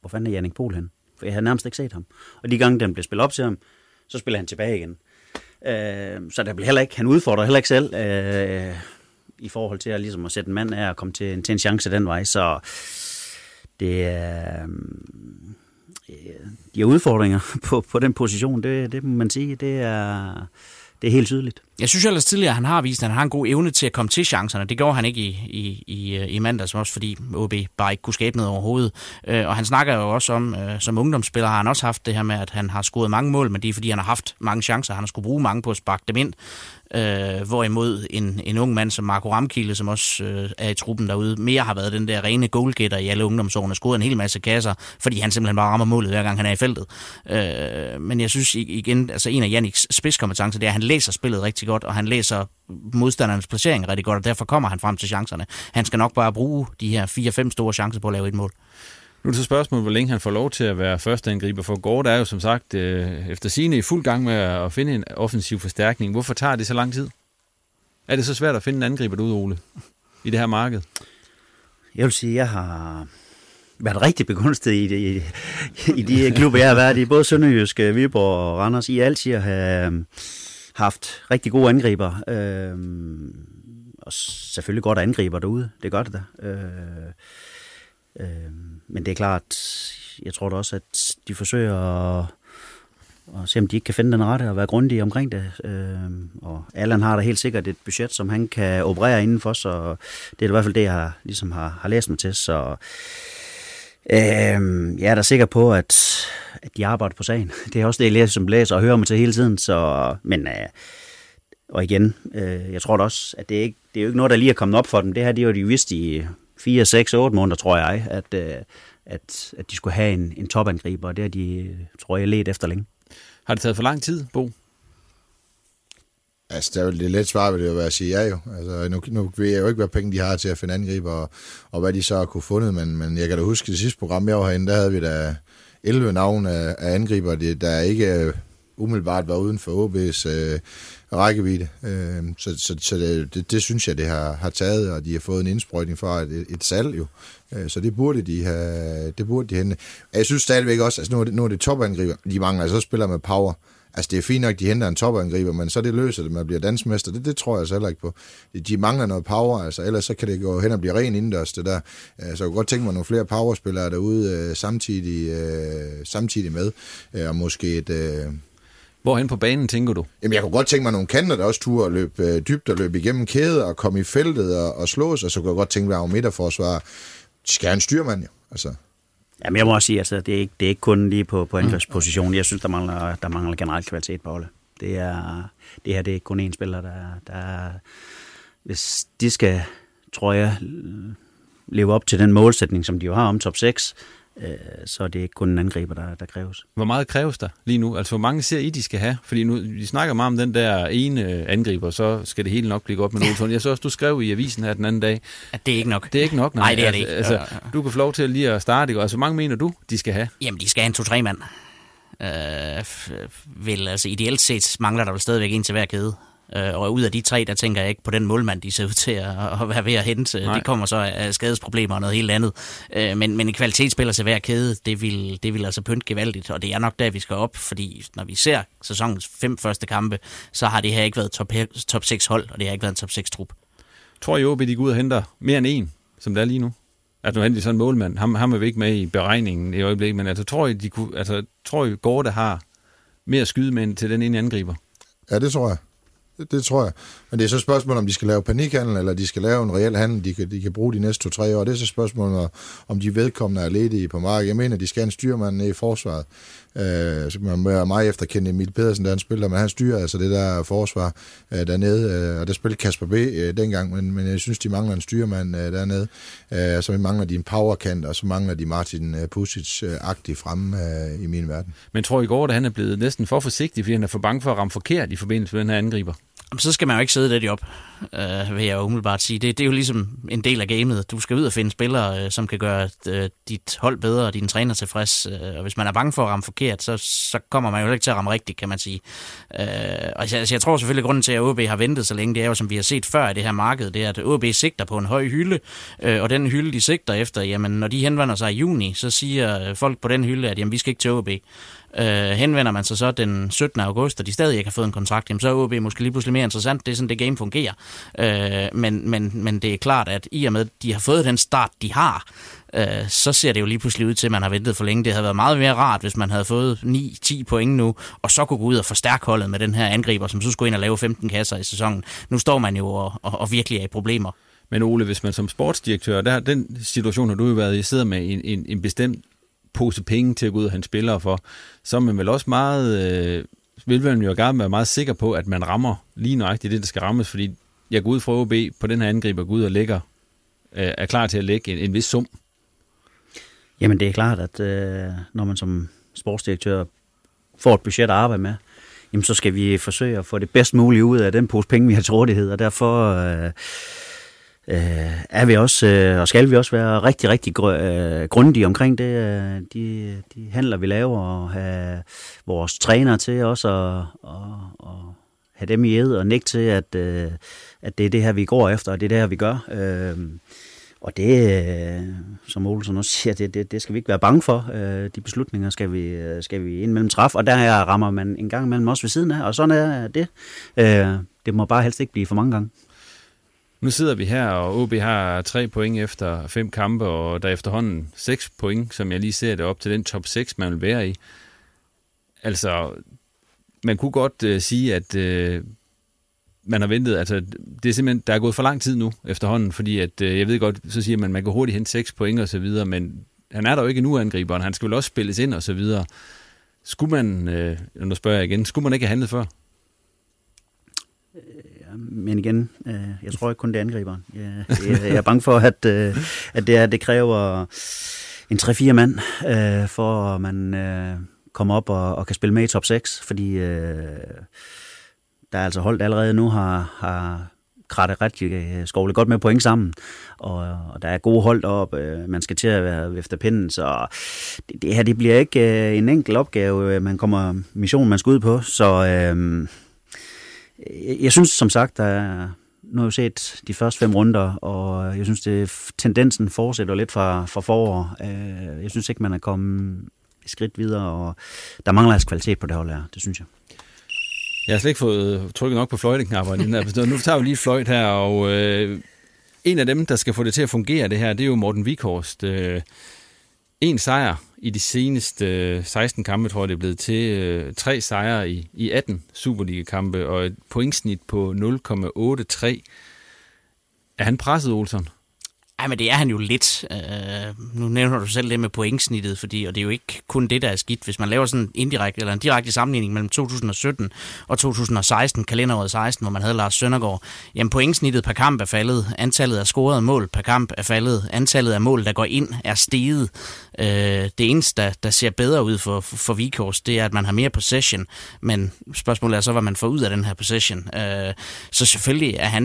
hvor fanden er Jannik Pohl hen? For jeg havde nærmest ikke set ham. Og de gange, den blev spillet op til ham, så spiller han tilbage igen. Øh, så der blev heller ikke, han udfordrer heller ikke selv øh, i forhold til at, ligesom at sætte en mand af og komme til, til en chance den vej. Så det er... Øh, de har udfordringer på, på den position, det, det må man sige. Det er, det er helt tydeligt. Jeg synes ellers tidligere, at han har vist, at han har en god evne til at komme til chancerne. Det gjorde han ikke i, i, i, øh, i mandags, også fordi OB bare ikke kunne skabe noget overhovedet. Øh, og han snakker jo også om, øh, som ungdomsspiller har han også haft det her med, at han har scoret mange mål, men det er fordi, han har haft mange chancer. Han har skulle bruge mange på at sparke dem ind. Øh, hvorimod en, en ung mand som Marco Ramkilde, som også øh, er i truppen derude, mere har været den der rene goalgetter i alle ungdomsårene, scoret en hel masse kasser, fordi han simpelthen bare rammer målet, hver gang han er i feltet. Øh, men jeg synes igen, altså en af Janniks spidskompetencer, det er, at han læser spillet rigtig godt, og han læser modstandernes placering rigtig godt, og derfor kommer han frem til chancerne. Han skal nok bare bruge de her 4-5 store chancer på at lave et mål. Nu er det så spørgsmålet, hvor længe han får lov til at være første angriber, for Gård er jo som sagt øh, efter sine i fuld gang med at finde en offensiv forstærkning. Hvorfor tager det så lang tid? Er det så svært at finde en angriber derude, Ole, i det her marked? Jeg vil sige, at jeg har været rigtig begunstet i, i i de klubber, jeg har været i. Både Sønderjysk, øh, Viborg og Randers. I altid øh, har haft rigtig gode angriber. Øh, og selvfølgelig godt angriber derude. Det gør det da. Øh, øh, men det er klart, jeg tror da også, at de forsøger at, at se, om de ikke kan finde den rette og være grundige omkring det. Øh, og Allan har da helt sikkert et budget, som han kan operere indenfor, så det er i hvert fald det, jeg ligesom har, har læst mig til. Så øh, jeg er da sikker på, at, at de arbejder på sagen. Det er også det, jeg læser som læser og hører mig til hele tiden. Så, men øh, og igen, øh, jeg tror da også, at det, er ikke, det er jo ikke noget, der lige er kommet op for dem. Det her, det er jo de vidste i 4, 6, 8 måneder, tror jeg, at, øh, at, at de skulle have en, en topangriber, og det har de, tror jeg, let efter længe. Har det taget for lang tid, Bo? Altså, det er jo det let svar, vil det jo være at sige ja jo. Altså, nu, nu ved jeg jo ikke, hvad penge de har til at finde angriber, og, og hvad de så har kunne fundet, men, men jeg kan da huske, det sidste program, jeg var herinde, der havde vi da 11 navne af, af angriber, der ikke umiddelbart var uden for OB's øh, rækkevidde. Øh, så så, så det, det, det synes jeg, det har, har taget, og de har fået en indsprøjtning fra et, et salg jo. Øh, så det burde de have, det burde de hente. Jeg synes stadigvæk også, altså nu er det, nu er det topangriber, de mangler, altså spiller med power. Altså, det er fint nok, de henter en topangriber, men så det løser det med at blive dansmester. Det, det tror jeg så heller ikke på. De mangler noget power, altså, ellers så kan det gå hen og blive ren indendørs, det der. Øh, så jeg kunne godt tænke mig nogle flere powerspillere derude øh, samtidig, øh, samtidig med, øh, og måske et... Øh, Hvorhen på banen, tænker du? Jamen, jeg kunne godt tænke mig nogle kanter, der også turde at løbe øh, dybt og løbe igennem kæder og komme i feltet og, og slås, og så kunne jeg godt tænke mig, at midterforsvar, skal en styrmand, jo. Altså, Jamen, jeg må også sige, at altså, det, er ikke, det er ikke kun lige på, på angrebsposition. Jeg synes, der mangler, der mangler generelt kvalitet på holdet. Det, er, det her det er ikke kun én spiller, der, der hvis de skal, tror jeg, leve op til den målsætning, som de jo har om top 6, øh, så er det ikke kun en angriber, der, der kræves. Hvor meget kræves der lige nu? Altså, hvor mange ser I, de skal have? Fordi nu, vi snakker meget om den der ene angriber, så skal det hele nok blive godt med Olsson. Jeg så også, du skrev i avisen her den anden dag. At det er ikke nok. Det er ikke nok, nej. Nej, det er det ikke. Altså, altså, du kan få lov til lige at starte, ikke? Altså, hvor mange mener du, de skal have? Jamen, de skal have en to-tre mand. Øh, vel, altså ideelt set mangler der vel stadigvæk en til hver kæde. Øh, og ud af de tre, der tænker jeg ikke på den målmand, de ser ud til at, at være ved at hente. Nej. Det kommer så af skadesproblemer og noget helt andet. Øh, men, men en kvalitetsspiller til hver kæde, det vil, det vil altså pynte gevaldigt, og det er nok der, vi skal op, fordi når vi ser sæsonens fem første kampe, så har det her ikke været top, top 6 hold, og det har ikke været en top 6 trup. Tror I, OB de går ud og henter mere end en, som det er lige nu? at nu henter sådan en målmand. Ham, ham er vi ikke med i beregningen i øjeblikket, men altså, tror I, de kunne, altså, tror I, Gorte har mere skydemænd til den ene angriber? Ja, det tror jeg. Det, tror jeg. Men det er så et spørgsmål, om de skal lave panikhandel, eller de skal lave en reel handel, de kan, de kan bruge de næste to-tre år. Det er så et spørgsmål, om de vedkommende er ledige på markedet. Jeg mener, de skal have en styrmand ned i forsvaret. Øh, så man må meget efterkende Emil Pedersen, der han spiller, men han styrer altså det der forsvar øh, dernede. Øh, og der spillede Kasper B. Øh, dengang, men, men jeg synes, de mangler en styrmand øh, dernede. Øh, så mangler de en powerkant, og så mangler de Martin øh, Pusic-agtig fremme øh, i min verden. Men tror I går, at han er blevet næsten for forsigtig, fordi han er for bange for at ramme forkert i forbindelse med den her angriber? Så skal man jo ikke sidde lidt i op, øh, vil jeg umiddelbart sige. Det, det er jo ligesom en del af gamet. Du skal ud og finde spillere, øh, som kan gøre øh, dit hold bedre og dine træner tilfreds. Øh, og hvis man er bange for at ramme forkert, så, så kommer man jo ikke til at ramme rigtigt, kan man sige. Øh, og jeg, altså, jeg tror selvfølgelig, at grunden til, at OB har ventet så længe, det er jo, som vi har set før i det her marked, det er, at OB sigter på en høj hylde, øh, og den hylde, de sigter efter, jamen, når de henvender sig i juni, så siger øh, folk på den hylde, at jamen, vi skal ikke til OB. Øh, henvender man sig så den 17. august, og de stadig ikke har fået en kontrakt, jamen så er OB måske lige pludselig mere interessant. Det er sådan, det game fungerer. Øh, men, men, men det er klart, at i og med, at de har fået den start, de har, øh, så ser det jo lige pludselig ud til, at man har ventet for længe. Det havde været meget mere rart, hvis man havde fået 9-10 point nu, og så kunne gå ud og forstærke holdet med den her angriber, som så skulle ind og lave 15 kasser i sæsonen. Nu står man jo og, og, og virkelig er i problemer. Men Ole, hvis man som sportsdirektør, der, den situation har du jo været i, sidder med en, en, en bestemt pose penge til at gå ud og hente spillere for, så er man vel også meget, øh, vil man jo gerne være meget sikker på, at man rammer lige nøjagtigt det, der skal rammes, fordi jeg går ud fra OB på den her angriber, går ud og lægger, øh, er klar til at lægge en, en vis sum. Jamen det er klart, at øh, når man som sportsdirektør får et budget at arbejde med, jamen så skal vi forsøge at få det bedst mulige ud af den pose penge, vi har til rådighed, og derfor... Øh, øh, er vi også, øh, og skal vi også være rigtig, rigtig gr- øh, grundige omkring det, øh, de, de handler, vi laver, og have vores trænere til også at, og, og have dem i ed og nikke til, at, øh, at det er det her, vi går efter, og det er det her, vi gør. Øh, og det, øh, som Olsen også siger, det, det, det skal vi ikke være bange for. Øh, de beslutninger skal vi, øh, skal vi indimellem træffe, og der rammer man en gang imellem også ved siden af, og sådan er det. Øh, det må bare helst ikke blive for mange gange. Nu sidder vi her, og OB har tre point efter fem kampe, og der er efterhånden seks point, som jeg lige ser det op til den top 6, man vil være i. Altså, man kunne godt øh, sige, at øh, man har ventet, altså det er simpelthen, der er gået for lang tid nu efterhånden, fordi at, øh, jeg ved godt, så siger man, at man kan hurtigt hente seks point og så videre, men han er der jo ikke nu angriberen, han skal vel også spilles ind og så videre. Skulle man, øh, nu spørger jeg igen, skulle man ikke have handlet før? Men igen, øh, jeg tror ikke kun det er angriberen. Jeg, jeg, jeg er bange for, at, øh, at det, er, det kræver en 3-4 mand, øh, for at man øh, kommer op og, og kan spille med i top 6, fordi øh, der er altså holdt allerede nu har, har kratte rigtig øh, skovle godt med point sammen, og, og der er gode hold op, øh, man skal til at være efter pinden, så det, det her det bliver ikke øh, en enkel opgave, øh, man kommer mission, man skal ud på, så øh, jeg synes som sagt, der er, nu har jeg set de første fem runder, og jeg synes, det tendensen fortsætter lidt fra, fra forår. Øh, jeg synes ikke, man er kommet et skridt videre, og der mangler altså kvalitet på det hold her, det synes jeg. Jeg har slet ikke fået trykket nok på fløjteknapperne i den her. Nu tager vi lige fløjt her, og øh, en af dem, der skal få det til at fungere, det her, det er jo Morten Vikhorst. Øh, en sejr i de seneste øh, 16 kampe, tror jeg, det er blevet til. Øh, tre sejre i, i 18 Superliga-kampe, og et pointsnit på 0,83. Er han presset, Olsen? Ja, men det er han jo lidt. Øh, nu nævner du selv det med pointsnittet, fordi, og det er jo ikke kun det, der er skidt. Hvis man laver sådan en indirekte eller en direkte sammenligning mellem 2017 og 2016, kalenderåret 16, hvor man havde Lars Søndergaard, jamen pointsnittet per kamp er faldet, antallet af scorede mål per kamp er faldet, antallet af mål, der går ind, er steget. Øh, det eneste, der, der ser bedre ud for, for, for Vikors, det er, at man har mere possession, men spørgsmålet er så, hvad man får ud af den her possession. Øh, så selvfølgelig er han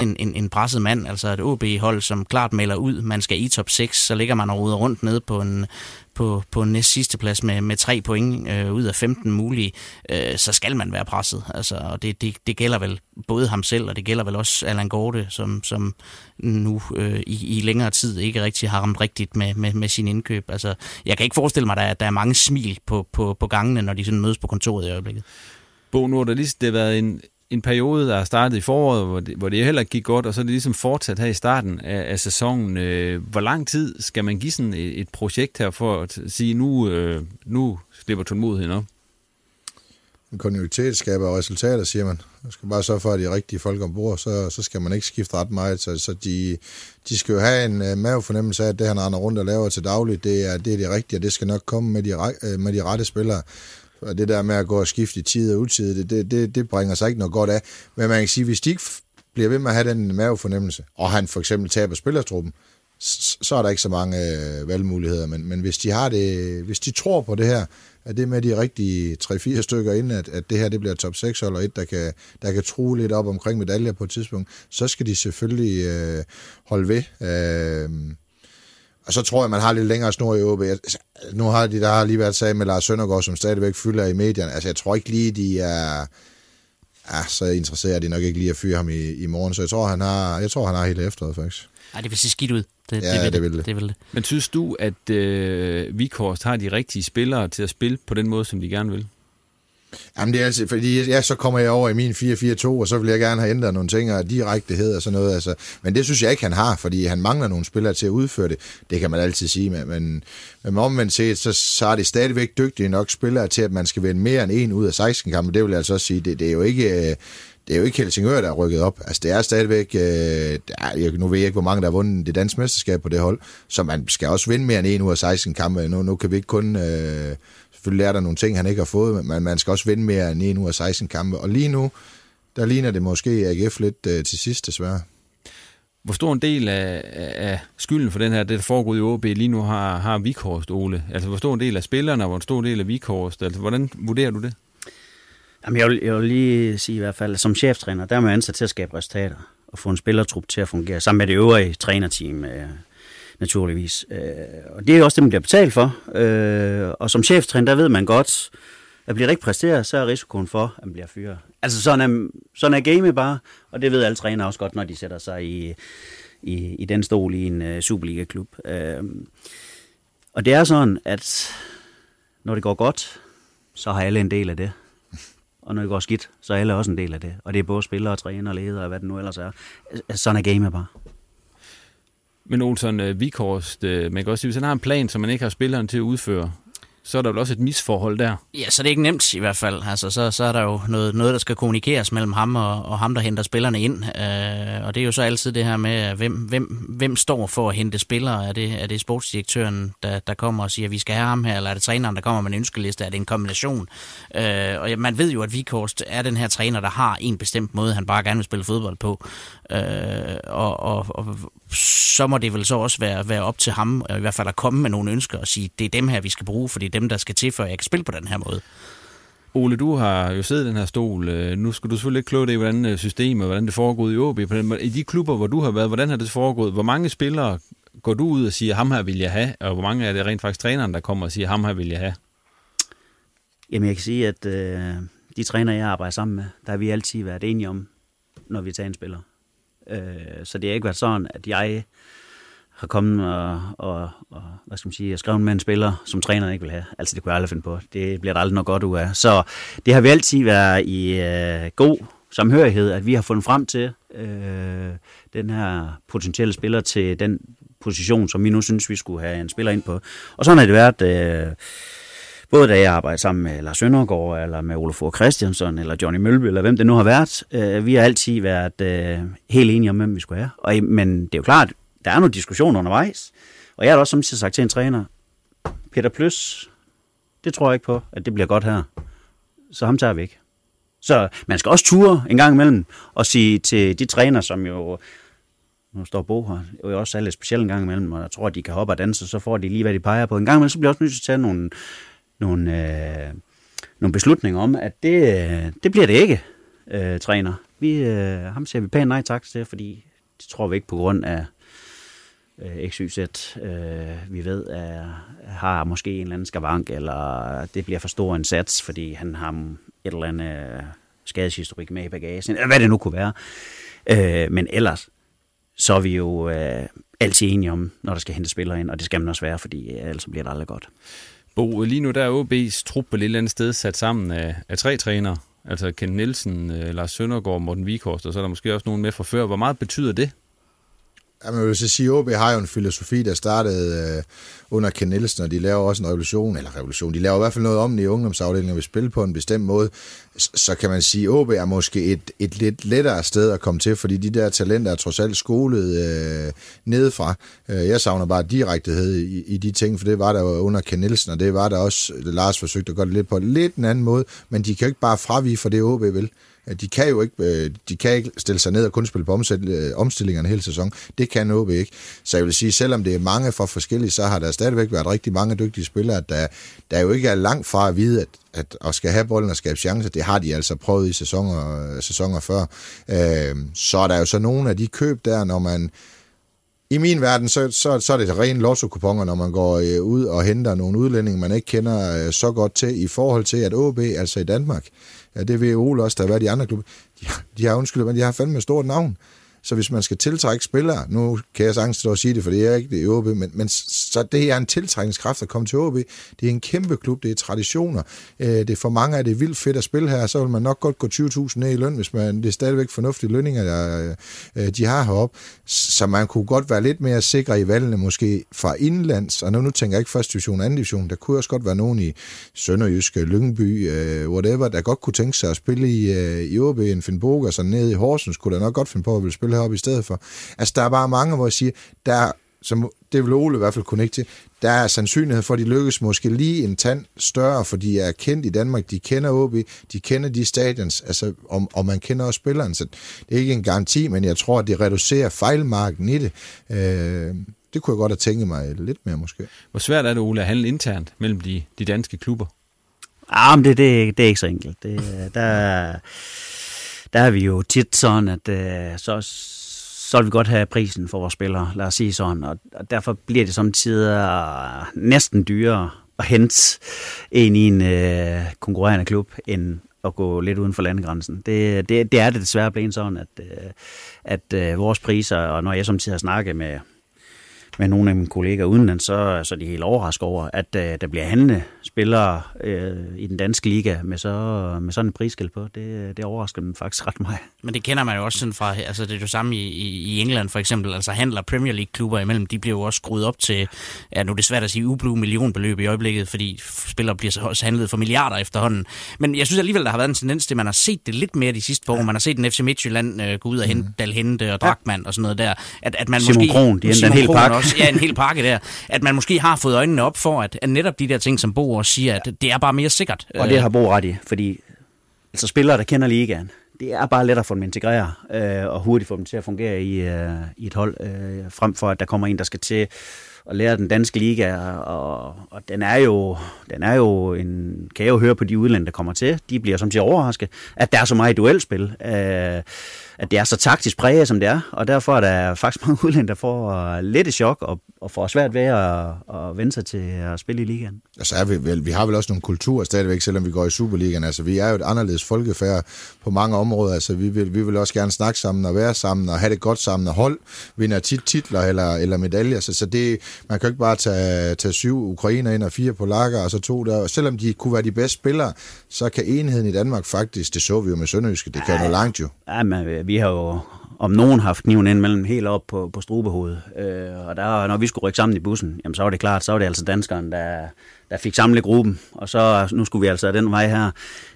en, en, en presset mand, altså et OB-hold, som klart melder ud, man skal i top 6, så ligger man og ruder rundt nede på en, på, på en næst sidste plads med, med tre point øh, ud af 15 mulige, øh, så skal man være presset. Altså, og det, det, det gælder vel både ham selv, og det gælder vel også Allan Gorte, som, som nu øh, i, i længere tid ikke rigtig har ramt rigtigt med, med, med sin indkøb. Altså, jeg kan ikke forestille mig, at der, der er mange smil på, på, på gangene, når de sådan mødes på kontoret i øjeblikket. Bo, nu har det lige det har været en, en periode, der er startet i foråret, hvor det, hvor det heller ikke gik godt, og så er det ligesom fortsat her i starten af, af sæsonen. Øh, hvor lang tid skal man give sådan et, et projekt her for at sige, nu, øh, nu slipper tålmodigheden op? En skaber resultater, siger man. Man skal bare sørge for, at de rigtige folk ombord, så, så skal man ikke skifte ret meget. Så, så de, de skal jo have en uh, mavefornemmelse af, at det, han render rundt og laver til dagligt, det er det, er det rigtige, og det skal nok komme med de, uh, med de rette spillere. Og det der med at gå og skifte i tid og utid, det, det, det, det bringer sig ikke noget godt af. Men man kan sige, hvis de ikke bliver ved med at have den mavefornemmelse, og han for eksempel taber spillertruppen, så er der ikke så mange øh, valgmuligheder. Men, men hvis de har det, hvis de tror på det her, at det med de rigtige 3-4 stykker ind, at, at det her det bliver top 6 eller et, der kan, der kan true lidt op omkring medaljer på et tidspunkt, så skal de selvfølgelig øh, holde ved. Øh, og så tror jeg, man har lidt længere snor i OB. Altså, nu har de der har lige været sag med Lars Søndergaard, som stadigvæk fylder i medierne. Altså, jeg tror ikke lige, de er... Ja, så interesserer de nok ikke lige at fyre ham i, i morgen, så jeg tror, han har, jeg tror, han har hele efteråret, faktisk. Nej, det vil se skidt ud. Det, ja, det, vil det, vil det. det vil det. Men synes du, at øh, Vikhorst har de rigtige spillere til at spille på den måde, som de gerne vil? Jamen det er altså, fordi ja, så kommer jeg over i min 4-4-2, og så vil jeg gerne have ændret nogle ting, og direktehed og sådan noget. Altså. Men det synes jeg ikke, han har, fordi han mangler nogle spillere til at udføre det. Det kan man altid sige, men, men, men omvendt set, så, så er det stadigvæk dygtige nok spillere til, at man skal vinde mere end en ud af 16 kampe. Det vil jeg altså også sige, det, det er jo ikke... Øh, det er jo ikke Helsingør, der er rykket op. Altså, det er stadigvæk... Øh, der, nu ved jeg ikke, hvor mange, der har vundet det danske mesterskab på det hold. Så man skal også vinde mere end en ud af 16 kampe. Nu, nu kan vi ikke kun... Øh, Selvfølgelig er der nogle ting, han ikke har fået, men man skal også vinde mere end en ud af 16 kampe. Og lige nu, der ligner det måske AGF lidt øh, til sidst, desværre. Hvor stor en del af, af skylden for den her, det der foregår i OB lige nu har, har Vikhorst, Ole? Altså, hvor stor en del af spillerne, og hvor stor en del af Vikhorst? Altså, hvordan vurderer du det? Jamen, jeg vil, jeg vil lige sige i hvert fald, som cheftræner, der er man ansat til at skabe resultater og få en spillertrup til at fungere, sammen med det øvrige trænerteam. Øh, naturligvis. Øh, og det er også det, man bliver betalt for. Øh, og som cheftræner, der ved man godt, at bliver ikke præsteret, så er risikoen for, at man bliver fyret. Altså sådan er, sådan er game bare, og det ved alle trænere også godt, når de sætter sig i, i, i den stol i en uh, Superliga-klub. Øh, og det er sådan, at når det går godt, så har alle en del af det. Og når det går skidt, så er alle også en del af det. Og det er både spillere, træner, ledere og hvad det nu ellers er. Altså, sådan er game bare. Men Olsen, øh, Vikhorst, øh, man kan også sige, hvis han har en plan, som man ikke har spilleren til at udføre, så er der vel også et misforhold der. Ja, så det er ikke nemt i hvert fald. Altså, så, så er der jo noget, noget, der skal kommunikeres mellem ham og, og ham, der henter spillerne ind. Øh, og det er jo så altid det her med, hvem, hvem, hvem står for at hente spillere? Er det, er det sportsdirektøren, der, der kommer og siger, at vi skal have ham her, eller er det træneren, der kommer med en ønskeliste? Er det en kombination? Øh, og man ved jo, at Vikhorst er den her træner, der har en bestemt måde, han bare gerne vil spille fodbold på. Øh, og, og, og så må det vel så også være, være op til ham, i hvert fald at komme med nogle ønsker og sige, det er dem her, vi skal bruge, for dem, der skal til, for jeg kan spille på den her måde. Ole, du har jo siddet i den her stol. Øh, nu skal du selvfølgelig ikke kloge det i, hvordan øh, systemet, hvordan det foregår i OB. I de klubber, hvor du har været, hvordan har det foregået? Hvor mange spillere går du ud og siger, ham her vil jeg have, og hvor mange er det rent faktisk træneren, der kommer og siger, ham her vil jeg have? Jamen, jeg kan sige, at øh, de træner, jeg arbejder sammen med, der har vi altid været enige om, når vi tager en spiller. Øh, så det har ikke været sådan, at jeg har kommet og, og, og hvad skal man sige, skrevet med en spiller, som træneren ikke vil have. Altså, det kunne jeg aldrig finde på. Det bliver der aldrig noget godt ud af. Så det har vi altid været i øh, god samhørighed, at vi har fundet frem til øh, den her potentielle spiller til den position, som vi nu synes, vi skulle have en spiller ind på. Og sådan har det været... Øh, både da jeg arbejdede sammen med Lars Søndergaard, eller med Olaf Christiansen, eller Johnny Mølby, eller hvem det nu har været. Øh, vi har altid været øh, helt enige om, hvem vi skulle have. Og, men det er jo klart, der er nogle diskussioner undervejs. Og jeg har da også samtidig sagt til en træner, Peter Plus, det tror jeg ikke på, at det bliver godt her. Så ham tager vi ikke. Så man skal også ture en gang imellem og sige til de træner, som jo nu står Bo her, jo også er lidt specielt en gang imellem, og jeg tror, at de kan hoppe og danse, så får de lige, hvad de peger på. En gang imellem, så bliver også nødt til at tage nogle, nogle, øh, nogle beslutninger om, at det, øh, det bliver det ikke, øh, træner. Vi, øh, ham siger vi pænt nej tak til, fordi det tror vi ikke på grund af øh, XYZ, øh, vi ved, at har måske en eller anden skavank, eller det bliver for stor en sats, fordi han har et eller andet øh, skadeshistorik med i bagagen, eller hvad det nu kunne være. Øh, men ellers, så er vi jo øh, altid enige om, når der skal hente spillere ind, og det skal man også være, fordi øh, ellers bliver det aldrig godt. Bo, lige nu der er OB's trup på et eller andet sted sat sammen af, af tre trænere, altså Ken Nielsen, øh, Lars Søndergaard, Morten Vikhorst, og så er der måske også nogen med fra før. Hvor meget betyder det Jamen, jeg vil så sige, OB har jo en filosofi, der startede øh, under Ken Nielsen, og de laver også en revolution, eller revolution, de laver i hvert fald noget om i ungdomsafdelingen, vi spille på en bestemt måde. Så, så kan man sige, at OB er måske et, et lidt lettere sted at komme til, fordi de der talenter er trods alt skolet øh, nedefra. Øh, jeg savner bare direktehed i, i de ting, for det var der under Ken Nielsen, og det var der også, Lars forsøgte at gøre det lidt på lidt en anden måde, men de kan jo ikke bare fravige for det, OB vil. De kan jo ikke, øh, de kan ikke stille sig ned og kun spille på øh, omstillingerne hele sæsonen. Det kan OB ikke. Så jeg vil sige, selvom det er mange fra forskellige, så har der stadigvæk været rigtig mange dygtige spillere, der, der jo ikke er langt fra at vide, at, at, at skal have bolden og skabe chancer. Det har de altså prøvet i sæsoner, sæsoner før. Øh, så er der jo så nogle af de køb der, når man i min verden, så, så, så er det rent lotto når man går øh, ud og henter nogle udlændinge, man ikke kender øh, så godt til, i forhold til, at OB, altså i Danmark, ja, det ved Ole også, der har været i andre klubber, de, de har undskyld, men de har fandme et stort navn. Så hvis man skal tiltrække spillere, nu kan jeg sagtens stå og sige det, for det er ikke det i OB, men, men så det er en tiltrækningskraft at komme til OB. Det er en kæmpe klub, det er traditioner. Øh, det er for mange af det vildt fedt at spille her, så vil man nok godt gå 20.000 ned i løn, hvis man, det er stadigvæk fornuftige lønninger, der, øh, de har heroppe. Så man kunne godt være lidt mere sikker i valgene, måske fra indlands, og nu, nu tænker jeg ikke første division, anden division, der kunne også godt være nogen i Sønderjyske, Lyngby, øh, whatever, der godt kunne tænke sig at spille i, øh, i OB, en Finnboga, så nede i Horsens, kunne der nok godt finde på at ville spille heroppe i stedet for. Altså, der er bare mange, hvor jeg siger, der som det vil Ole i hvert fald kunne ikke til, der er sandsynlighed for, at de lykkes måske lige en tand større, for de er kendt i Danmark, de kender OB, de kender de stadions, altså, og, og man kender også spilleren, så det er ikke en garanti, men jeg tror, at det reducerer fejlmarken i det. Øh, det kunne jeg godt have tænkt mig lidt mere måske. Hvor svært er det, Ole, at handle internt mellem de, de danske klubber? Ah, men det, det, det er ikke så enkelt. Det, der, der er vi jo tit sådan, at øh, så, så vil vi godt have prisen for vores spillere, lad os sige sådan. Og, og derfor bliver det samtidig næsten dyrere at hente en i en øh, konkurrerende klub, end at gå lidt uden for landegrænsen. Det, det, det er det desværre blevet sådan, at, øh, at øh, vores priser, og når jeg samtidig har snakket med med nogle af mine kolleger udenlands, så, så er de helt overrasket over, at uh, der bliver handlet spillere uh, i den danske liga med, så, med sådan en prisskæld på. Det, det overrasker den faktisk ret meget. Men det kender man jo også sådan fra, altså det er jo samme i, i England for eksempel, altså handler Premier League-klubber imellem, de bliver jo også skruet op til, ja nu er det svært at sige ublu millionbeløb i øjeblikket, fordi spillere bliver så også handlet for milliarder efterhånden. Men jeg synes alligevel, der har været en tendens til, at man har set det lidt mere de sidste par år. Man har set en FC Midtjylland uh, gå ud og hente mm. Dalhente og Drakman og sådan noget der. At, at man Simon måske, Kron, de henter en hel pakke. Også, ja, en hel pakke der. At man måske har fået øjnene op for, at, at netop de der ting, som Bo også siger, at det er bare mere sikkert. Og det har Bo ret i, fordi altså spillere, der kender ligaen, det er bare lettere at få dem integrere øh, og hurtigt få dem til at fungere i, øh, i et hold, øh, frem for at der kommer en, der skal til at lære den danske liga, og, og den er jo, den er jo en, kan jeg jo høre på de udlændinge, der kommer til, de bliver som til overrasket, at der er så meget duelspil, øh, at det er så taktisk præget, som det er, og derfor er der faktisk mange udlændinge, der får lidt et chok, og, og får svært ved at, at vende sig til at spille i ligaen. Altså er vi, vel, vi har vel også nogle kulturer stadigvæk, selvom vi går i Superligaen. Altså vi er jo et anderledes folkefærd på mange områder. Altså vi vil, vi vil også gerne snakke sammen og være sammen og have det godt sammen og hold vinder tit titler eller, eller medaljer. Så, så det, man kan jo ikke bare tage, tage syv ukrainer ind og fire polakker og så to der. Selvom de kunne være de bedste spillere, så kan enheden i Danmark faktisk, det så vi jo med Sønderjyske, det kan jo langt jo. Ja, men vi har jo om nogen haft kniven ind mellem helt op på, på strubehovedet. Øh, og der, når vi skulle rykke sammen i bussen, jamen, så var det klart, så var det altså danskeren, der, der fik samlet gruppen. Og så nu skulle vi altså den vej her.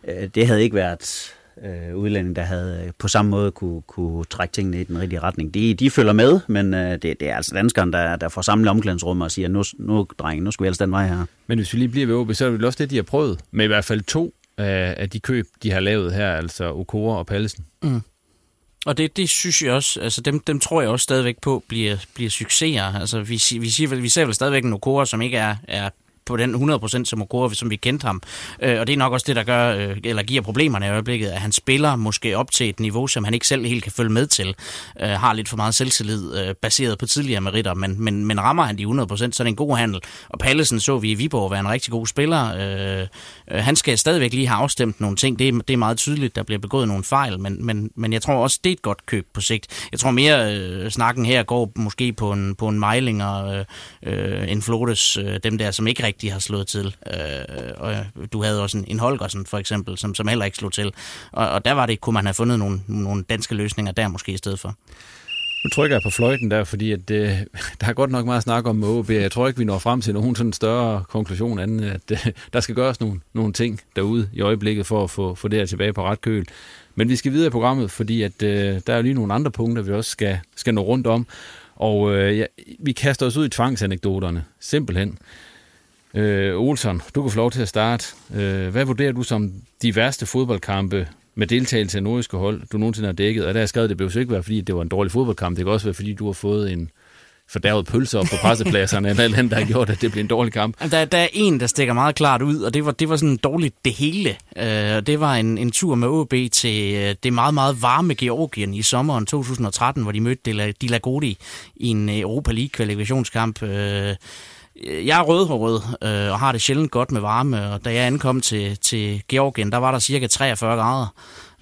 Øh, det havde ikke været øh, udlænding, der havde på samme måde kunne, kunne trække tingene i den rigtige retning. De, de følger med, men øh, det, det er altså danskeren, der, der får samlet omklædningsrummet og siger, nu, nu drenge, nu skal vi altså den vej her. Men hvis vi lige bliver ved OB, så er det vel også det, de har prøvet. Med i hvert fald to af, af de køb, de har lavet her, altså Okora og Pallesen. Mm. Og det, det synes jeg også, altså dem, dem tror jeg også stadigvæk på bliver, bliver succeser. Altså vi, vi, siger, vi ser vel stadigvæk en Okora, som ikke er, er på den 100% som Okora, som vi kendte ham. Øh, og det er nok også det, der gør, øh, eller giver problemerne i øjeblikket, at han spiller måske op til et niveau, som han ikke selv helt kan følge med til. Øh, har lidt for meget selvtillid, øh, baseret på tidligere meritter, men, men, men rammer han de 100%, så er det en god handel. Og Pallesen så vi i Viborg være en rigtig god spiller. Øh, øh, han skal stadigvæk lige have afstemt nogle ting. Det er, det er meget tydeligt, der bliver begået nogle fejl, men, men, men jeg tror også, det er et godt køb på sigt. Jeg tror mere, øh, snakken her går måske på en, på en Mejling og øh, øh, en Flotes, øh, dem der, som ikke rigtig har slået til. Øh, og du havde også en, en Holgersen for eksempel, som, som heller ikke slog til. Og, og der var det, kunne man have fundet nogle, nogle danske løsninger der måske i stedet for. Nu trykker jeg på fløjten der, fordi at, øh, der er godt nok meget snak om OB. Jeg tror ikke, vi når frem til nogen sådan større konklusion anden, at øh, der skal gøres nogle, nogle ting derude i øjeblikket for at få, få det her tilbage på ret køl. Men vi skal videre i programmet, fordi at, øh, der er lige nogle andre punkter, vi også skal, skal nå rundt om. Og øh, ja, vi kaster os ud i tvangsanekdoterne, simpelthen. Øh, Olsen, du kan få lov til at starte. Øh, hvad vurderer du som de værste fodboldkampe med deltagelse af nordiske hold, du nogensinde har dækket? Og der jeg skrevet, det behøver ikke være, fordi det var en dårlig fodboldkamp. Det kan også være, fordi du har fået en fordærvet pølse op på pressepladserne, eller andet, der har gjort, at det bliver en dårlig kamp. Der, der er en, der stikker meget klart ud, og det var, det var sådan dårligt det hele. Uh, det var en, en tur med OB til uh, det meget, meget varme Georgien i sommeren 2013, hvor de mødte Dilagodi i en Europa League-kvalifikationskamp. Uh, Øh, jeg er rødhåret øh, og har det sjældent godt med varme, og da jeg ankom til, til Georgien, der var der cirka 43 grader.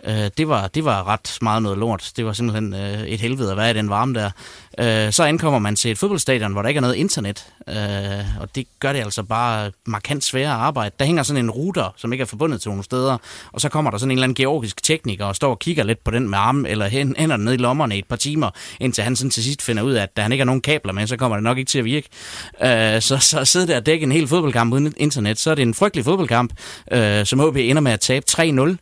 Øh, det, var, det var ret meget noget lort. Det var simpelthen øh, et helvede at være i den varme der. Øh, så ankommer man til et fodboldstadion, hvor der ikke er noget internet, øh, og det gør det altså bare markant sværere at arbejde. Der hænger sådan en router, som ikke er forbundet til nogle steder, og så kommer der sådan en eller anden georgisk tekniker og står og kigger lidt på den med armen, eller hænder ned i lommerne i et par timer, indtil han sådan til sidst finder ud af, at da han ikke har nogen kabler med, så kommer det nok ikke til at virke. Øh, så, så sidder der og dække en hel fodboldkamp uden internet, så er det en frygtelig fodboldkamp, øh, som HB ender med at tabe 3-0.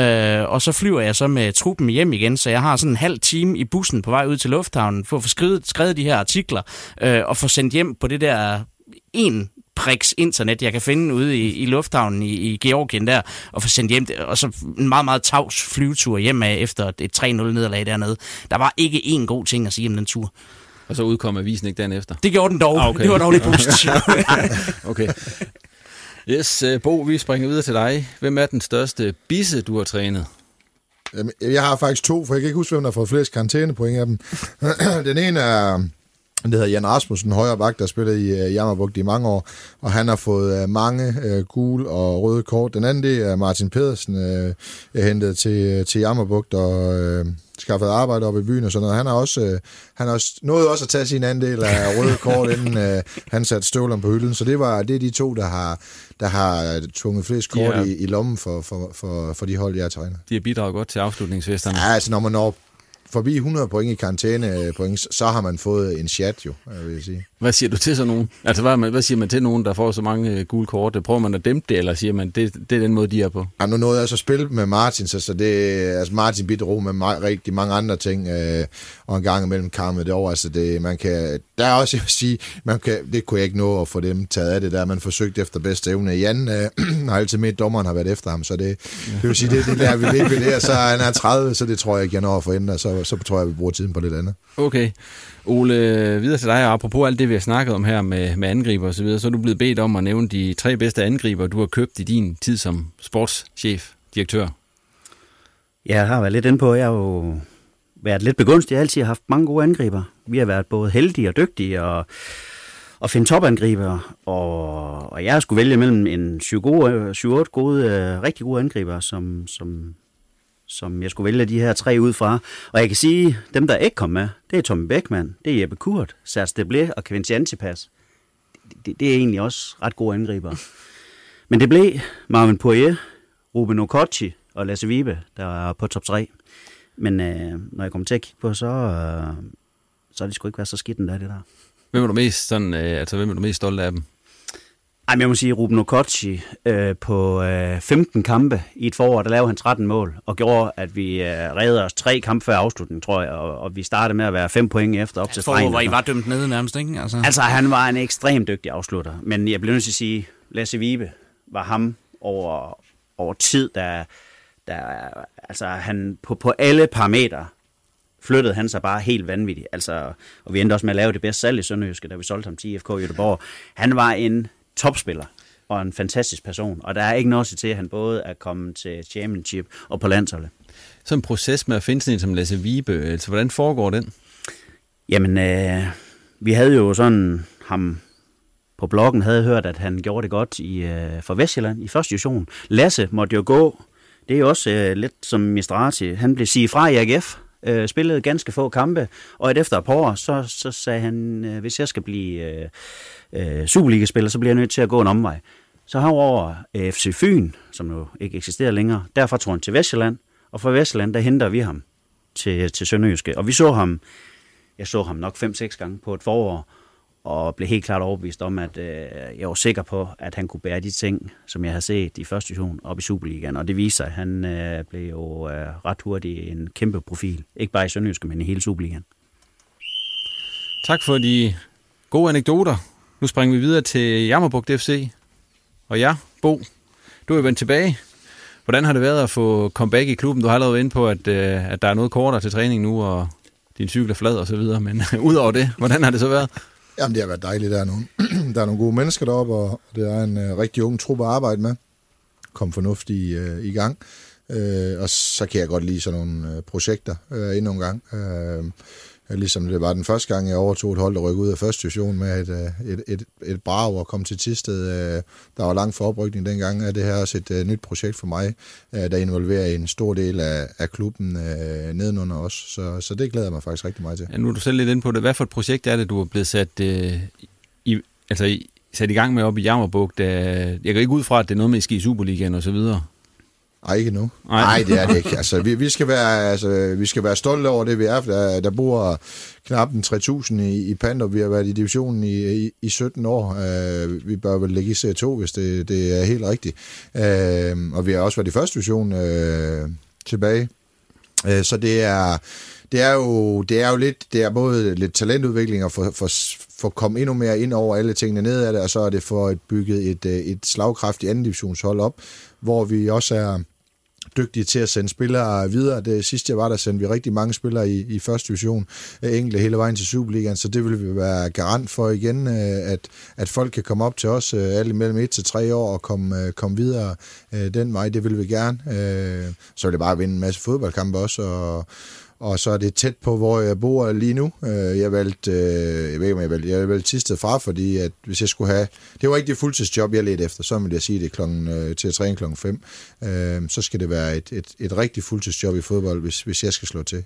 Øh, og så flyver jeg så med truppen hjem igen, så jeg har sådan en halv time i bussen på vej ud til lufthavnen for at få skrevet, skrevet de her artikler øh, og få sendt hjem på det der en priks internet, jeg kan finde ude i, i lufthavnen i, i Georgien der, og få sendt hjem, og så en meget, meget tavs flyvetur hjem af efter et 3-0 nederlag dernede. Der var ikke én god ting at sige om den tur. Og så udkom avisen ikke dagen efter? Det gjorde den dog. Ah, okay. Det var dog lidt positivt. okay. Yes, Bo, vi springer videre til dig. Hvem er den største bisse, du har trænet? Jeg har faktisk to, for jeg kan ikke huske, hvem der har fået flest karantænepoint af dem. Den ene er det hedder Jan Rasmussen, højre bak, der spillede i uh, Jammerbugt i mange år, og han har fået uh, mange øh, uh, gule og røde kort. Den anden, det er Martin Pedersen, uh, hentet til, til Jammerbugt og uh, skaffet arbejde op i byen og sådan noget. Han har også, uh, han har også nået også at tage sin andel af røde kort, inden uh, han satte støvlerne på hylden. Så det, var, det er de to, der har, der har tvunget flest kort Ja. i, i lommen for, for, for, for de hold, jeg træner. De har bidraget godt til afslutningsfesterne. Ja, altså når man når forbi 100 point i karantæne point, så har man fået en chat jo, jeg vil sige. Hvad siger du til sådan nogen? Altså, hvad, man- hvad siger man til nogen, der får så mange øh, gule kort? Prøver man at dæmpe det, eller siger man, det, det er den måde, de er på? Ja, nu nåede jeg så at spille med Martin, så, så det, altså Martin bidrog med ma- rigtig mange andre ting, øh, og en gang imellem kammet det over, altså det, man kan, der er også, jeg vil sige, man kan, det kunne jeg ikke nå at få dem taget af det der, man forsøgte efter bedste evne. Jan øh, har altid med, dommeren har været efter ham, så det, det vil sige, det, det lærer vi det, og så han er 30, så det tror jeg ikke, jeg når at få ændret, så, så tror jeg, vi bruger tiden på lidt andet. Okay. Ole, videre til dig, og apropos alt det, vi har snakket om her med, med angriber og så videre, så er du blevet bedt om at nævne de tre bedste angriber, du har købt i din tid som sportschef, direktør. Ja, jeg har været lidt inde på, jeg har jo været lidt begunstig. Jeg har altid haft mange gode angriber. Vi har været både heldige og dygtige og, og finde topangriber. Og, og jeg skulle vælge mellem en 7-8 gode, gode, øh, rigtig gode angriber, som, som, som jeg skulle vælge de her tre ud fra. Og jeg kan sige, dem der ikke kom med, det er Tommy Beckmann, det er Jeppe Kurt, Serge Deble og Quincy Antipas. Det, det er egentlig også ret gode angriber. Men det blev Marvin Poirier, Ruben Okochi og Lasse Vibe, der er på top 3. Men øh, når jeg kommer til at kigge på, så, øh, så er det sgu ikke været så skidt endda, det der. Hvem er du mest, sådan, øh, altså, hvem er du mest stolt af dem? Ej, men jeg må sige, Ruben Okocci øh, på øh, 15 kampe i et forår, der lavede han 13 mål, og gjorde, at vi øh, redde os tre kampe før afslutning, tror jeg, og, og vi startede med at være fem point efter op til For stregen. hvor I var dømt nede nærmest, ikke? Altså, Altså, han var en ekstremt dygtig afslutter. Men jeg bliver nødt til at sige, Lasse Vibe var ham over, over tid, der, der altså han på, på alle parametre flyttede han sig bare helt vanvittigt. Altså, og vi endte også med at lave det bedste salg i Sønderjyske, da vi solgte ham til IFK Göteborg. Han var en topspiller og en fantastisk person, og der er ikke noget til, at han både er kommet til championship og på landsholdet. Så en proces med at finde sådan en som Lasse Vibe, altså hvordan foregår den? Jamen, øh, vi havde jo sådan ham på bloggen, havde hørt, at han gjorde det godt i, øh, for Vestjylland i første division. Lasse måtte jo gå. Det er jo også øh, lidt som Mistrati. Han blev sige fra i AGF, øh, spillede ganske få kampe, og et efter et par år, så, så sagde han, øh, hvis jeg skal blive øh, øh, Superliga-spiller, så bliver jeg nødt til at gå en omvej. Så herover FC Fyn, som nu ikke eksisterer længere, derfra tog han til Vestjylland, og fra Vestjylland, der henter vi ham til, til Sønderjyske. Og vi så ham, jeg så ham nok 5-6 gange på et forår, og blev helt klart overbevist om, at øh, jeg var sikker på, at han kunne bære de ting, som jeg havde set i første division op i Superligaen. Og det viser, at han øh, blev jo øh, ret hurtigt en kæmpe profil. Ikke bare i Sønderjyske, men i hele Superligaen. Tak for de gode anekdoter. Nu springer vi videre til Jammerbugt FC. Og ja, Bo, du er jo vendt tilbage. Hvordan har det været at få comeback i klubben? Du har allerede været inde på, at, øh, at der er noget kortere til træning nu, og din cykel er flad og så videre. Men udover det, hvordan har det så været? Jamen, det har været dejligt. Der er nogle, der er nogle gode mennesker deroppe, og det er en uh, rigtig ung truppe at arbejde med. Kom fornuftigt uh, øh, i gang. Uh, og så kan jeg godt lide sådan nogle uh, projekter uh, endnu en gang. Uh, ligesom det var den første gang, jeg overtog et hold, der rykkede ud af første division med et, øh, et, et, et brag og kom til Tisted. Øh, der var langt forbrygning dengang. Er det her også et øh, nyt projekt for mig, der involverer en stor del af, af klubben nedenunder os. Så, så det glæder jeg mig faktisk rigtig meget til. Ja, nu er du selv lidt inde på det. Hvad for et projekt er det, du er blevet sat, øh, i, altså, sat i gang med op i Jammerbugt? Jeg går ikke ud fra, at det er noget med, at I skal i Superligaen og så videre. Ej, ikke nu. Nej. Det er det ikke. Altså, vi, vi, skal være, altså, vi skal være stolte over det, vi er. Der, der bor knap en 3.000 i, i Pandor. Vi har været i divisionen i, i, i 17 år. Uh, vi bør vel ligge i C2, hvis det, det er helt rigtigt. Uh, og vi har også været i første division uh, tilbage. Uh, så det er, det er jo, det er jo lidt, det er både lidt talentudvikling og for, for, for at komme endnu mere ind over alle tingene ned af det, og så er det for at bygge et, et slagkraftigt anden divisionshold op, hvor vi også er dygtige til at sende spillere videre. Det sidste jeg var, der sendte vi rigtig mange spillere i, i første division, øh, enkelte hele vejen til Superligaen, så det vil vi være garant for igen, øh, at, at folk kan komme op til os øh, alle mellem 1 til 3 år og komme, komme videre den vej. Det vil vi gerne. Så vil det bare vinde en masse fodboldkampe også, og, og så er det tæt på, hvor jeg bor lige nu. Øh, jeg valgte, øh, jeg ved ikke, om jeg valgte, jeg valgte Tisted fra, fordi at hvis jeg skulle have, det var ikke det fuldtidsjob, jeg ledte efter, så vil jeg sige det klokken, øh, til at træne klokken 5. Så skal det være et, et, et rigtig fuldtidsjob i fodbold, hvis, hvis jeg skal slå til.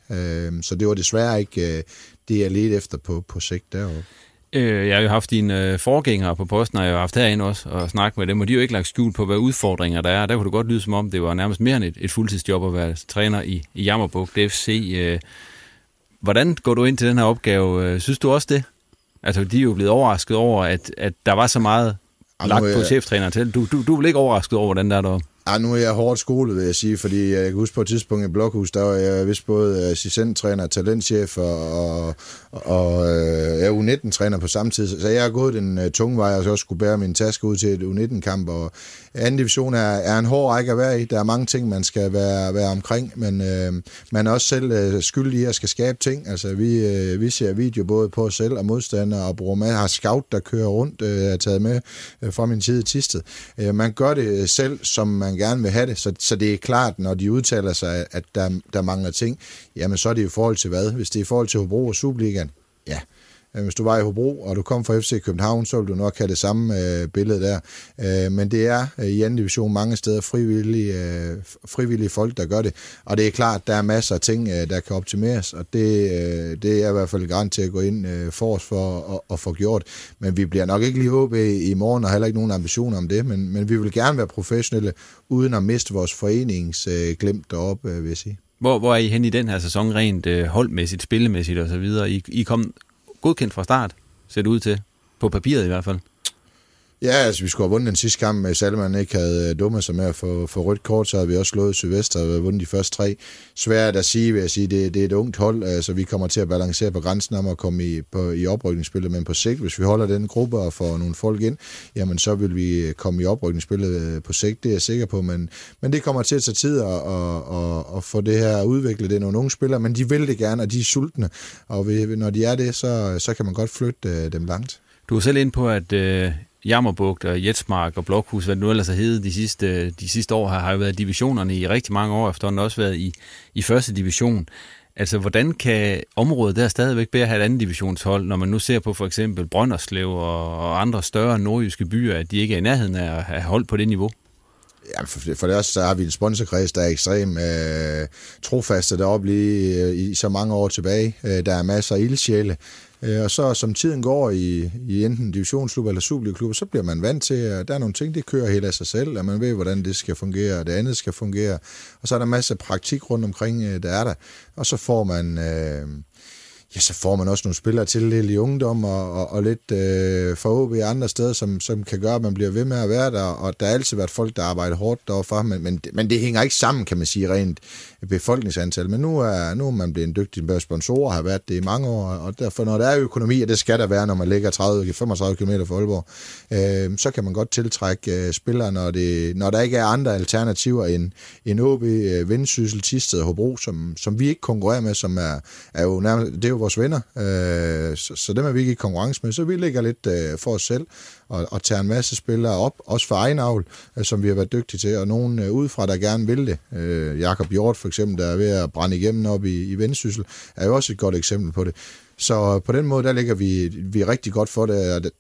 Så det var desværre ikke det, jeg ledte efter på, på sigt deroppe. Øh, jeg har jo haft dine øh, forgængere på posten, og jeg har haft herinde også og snakket med dem, og de har jo ikke lagt skjul på, hvad udfordringer der er. Der kunne det godt lyde som om, det var nærmest mere end et, et fuldtidsjob at være træner i, i Jammerbugt FC. Øh, hvordan går du ind til den her opgave? Øh, synes du også det? Altså, de er jo blevet overrasket over, at, at der var så meget lagt på cheftræner til. Du, du, du er vel ikke overrasket over, hvordan der er deroppe? Ja, nu er jeg hårdt skolet, vil jeg sige, fordi jeg kan huske på et tidspunkt i Blokhus, der var jeg vist både assistenttræner, talentchef og, og, og øh, ja, U19-træner på samme tid. Så jeg har gået den øh, tunge vej, og så også skulle bære min taske ud til et U19-kamp. Og anden division er, er en hård række at være i. Der er mange ting, man skal være, være omkring, men øh, man er også selv øh, skyldig i at skal skabe ting. Altså, vi, øh, vi ser video både på os selv og modstandere, og bruger med, har scout, der kører rundt, øh, er taget med øh, fra min tid i Tisted. Øh, man gør det selv, som man gerne vil have det, så, så det er klart, når de udtaler sig, at der, der mangler ting, jamen så er det i forhold til hvad? Hvis det er i forhold til Hobro og Superligaen, ja, Øh, hvis du var i Hobro, og du kom fra FC København, så ville du nok have det samme øh, billede der. Øh, men det er øh, i anden division mange steder frivillige, øh, frivillige folk, der gør det. Og det er klart, der er masser af ting, øh, der kan optimeres, og det, øh, det er i hvert fald garanteret til at gå ind øh, for os for at, at få gjort. Men vi bliver nok ikke lige håbe i morgen, og heller ikke nogen ambitioner om det, men, men vi vil gerne være professionelle, uden at miste vores forenings øh, glemt deroppe, øh, vil jeg sige. Hvor, hvor er I hen i den her sæson rent øh, holdmæssigt, spillemæssigt osv.? I, I kom godkendt fra start, ser det ud til. På papiret i hvert fald. Ja, altså vi skulle have vundet den sidste kamp, med Salman ikke havde øh, dummet sig med at få, få rødt kort, så havde vi også slået Sylvester og vundet de første tre. Svært at sige, vil jeg sige, det, det er et ungt hold, altså vi kommer til at balancere på grænsen om at komme i, på, i oprykningsspillet, men på sigt, hvis vi holder den gruppe og får nogle folk ind, jamen så vil vi øh, komme i oprykningsspillet øh, på sigt, det er jeg sikker på, men, men det kommer til at tage tid at, at, at, at få det her udviklet. Det er nogle unge spillere, men de vil det gerne, og de er sultne, og vi, når de er det, så, så kan man godt flytte dem langt. Du er selv ind på, at øh, Jammerbugt og Jetsmark og Blokhus, hvad det nu ellers har heddet de sidste, de sidste år, har, har jo været divisionerne i rigtig mange år, efterhånden også været i, i første division. Altså, hvordan kan området der stadigvæk bære have et andet divisionshold, når man nu ser på for eksempel Brønderslev og, og andre større nordjyske byer, at de ikke er i nærheden af at have hold på det niveau? Ja, for, for det også så har vi en sponsorkreds, der er ekstremt øh, trofaste deroppe lige øh, i så mange år tilbage. Øh, der er masser af ildsjæle. Øh, og så som tiden går i, i enten divisionsklub eller superligaklub, så bliver man vant til, at der er nogle ting, det kører helt af sig selv, at man ved, hvordan det skal fungere, og det andet skal fungere. Og så er der masser af praktik rundt omkring, øh, der er der. Og så får man... Øh, ja, så får man også nogle spillere til lidt i ungdom og, og, og lidt øh, for OB andre steder, som, som kan gøre, at man bliver ved med at være der, og der har altid været folk, der arbejder hårdt derfor, men, men, men det hænger ikke sammen, kan man sige, rent befolkningsantal. Men nu er, nu er man blevet en dygtig sponsor, har været det i mange år, og derfor, når der er økonomi, og det skal der være, når man ligger 30-35 km fra Aalborg, øh, så kan man godt tiltrække øh, spillere, når, det, når der ikke er andre alternativer end, end OB, øh, Vendsyssel, Tisted og Hobro, som, som vi ikke konkurrerer med, som er, er jo nærmest, det er jo vores venner, øh, så, så dem er vi ikke i konkurrence med, så vi ligger lidt øh, for os selv og, og tager en masse spillere op, også for egen avl, øh, som vi har været dygtige til, og nogen øh, udefra, der gerne vil det. Øh, Jakob Hjort for eksempel, der er ved at brænde igennem op i, i Vendsyssel, er jo også et godt eksempel på det. Så øh, på den måde, der ligger vi, vi rigtig godt for det, og det,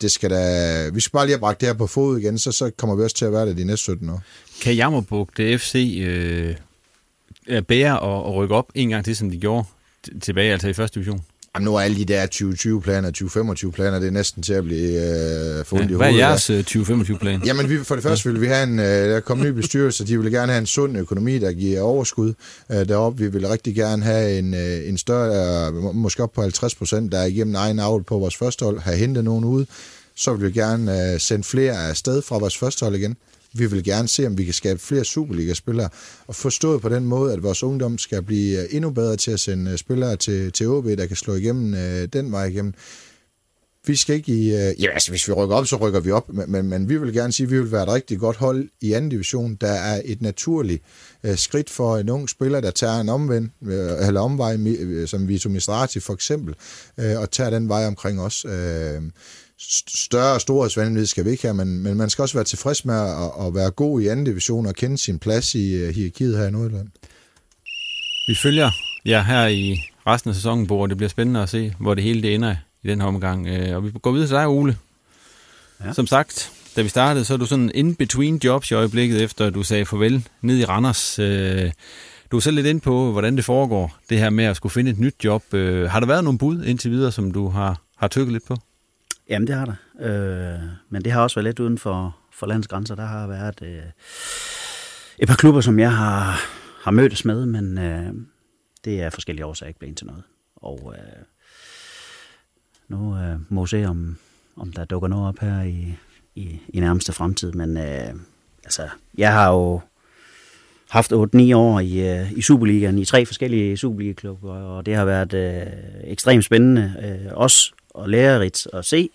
det skal da, vi skal bare lige have bragt det her på fod igen, så, så kommer vi også til at være det de næste 17 år. Kan Jammerbugt FC øh, bære og, og rykke op en gang til, som de gjorde tilbage, altså i første division? Jamen, nu er alle de der 2020-planer, 2025-planer, det er næsten til at blive øh, fundet ja, i hovedet. Hvad er jeres 2025-plan? Jamen, vi, for det første vil vi have en, øh, der kommer ny bestyrelse, de vil gerne have en sund økonomi, der giver overskud øh, deroppe. Vi vil rigtig gerne have en, øh, en større, øh, måske op på 50 procent, der er igennem egen avl på vores første hold, have hentet nogen ud. Så vil vi gerne øh, sende flere afsted fra vores første hold igen. Vi vil gerne se, om vi kan skabe flere Superliga-spillere, og forstået på den måde, at vores ungdom skal blive øh, endnu bedre til at sende øh, spillere til, til OB, der kan slå igennem øh, den vej igennem. Vi skal ikke i... Øh, ja, altså hvis vi rykker op, så rykker vi op, men, men, men vi vil gerne sige, at vi vil være et rigtig godt hold i anden division. Der er et naturligt øh, skridt for en ung spiller, der tager en omvend, øh, eller omvej, øh, som Vito Mistrati for eksempel, øh, og tager den vej omkring os. Øh, større og storhedsvanvid skal vi ikke have, men, men man skal også være tilfreds med at, at være god i anden division og kende sin plads i uh, hierarkiet her i Nordjylland. Vi følger ja, her i resten af sæsonen, hvor det bliver spændende at se, hvor det hele det ender i den her omgang. Øh, og vi går videre til dig, Ole. Ja. Som sagt, da vi startede, så er du sådan in-between jobs i øjeblikket, efter du sagde farvel ned i Randers. Øh, du er selv lidt ind på, hvordan det foregår, det her med at skulle finde et nyt job. Har der været nogle bud indtil videre, som du har, har tykket lidt på? Jamen, det har der. Øh, men det har også været lidt uden for, for landets grænser. Der har været øh, et par klubber, som jeg har, har mødtes med, men øh, det er forskellige årsager ikke blevet til noget. Og øh, nu øh, må vi se, om, om der dukker noget op her i, i, i nærmeste fremtid. Men øh, altså, jeg har jo haft 8-9 år i, øh, i Superligaen, i tre forskellige Superliga-klubber, og det har været øh, ekstremt spændende, øh, også og lærerigt at se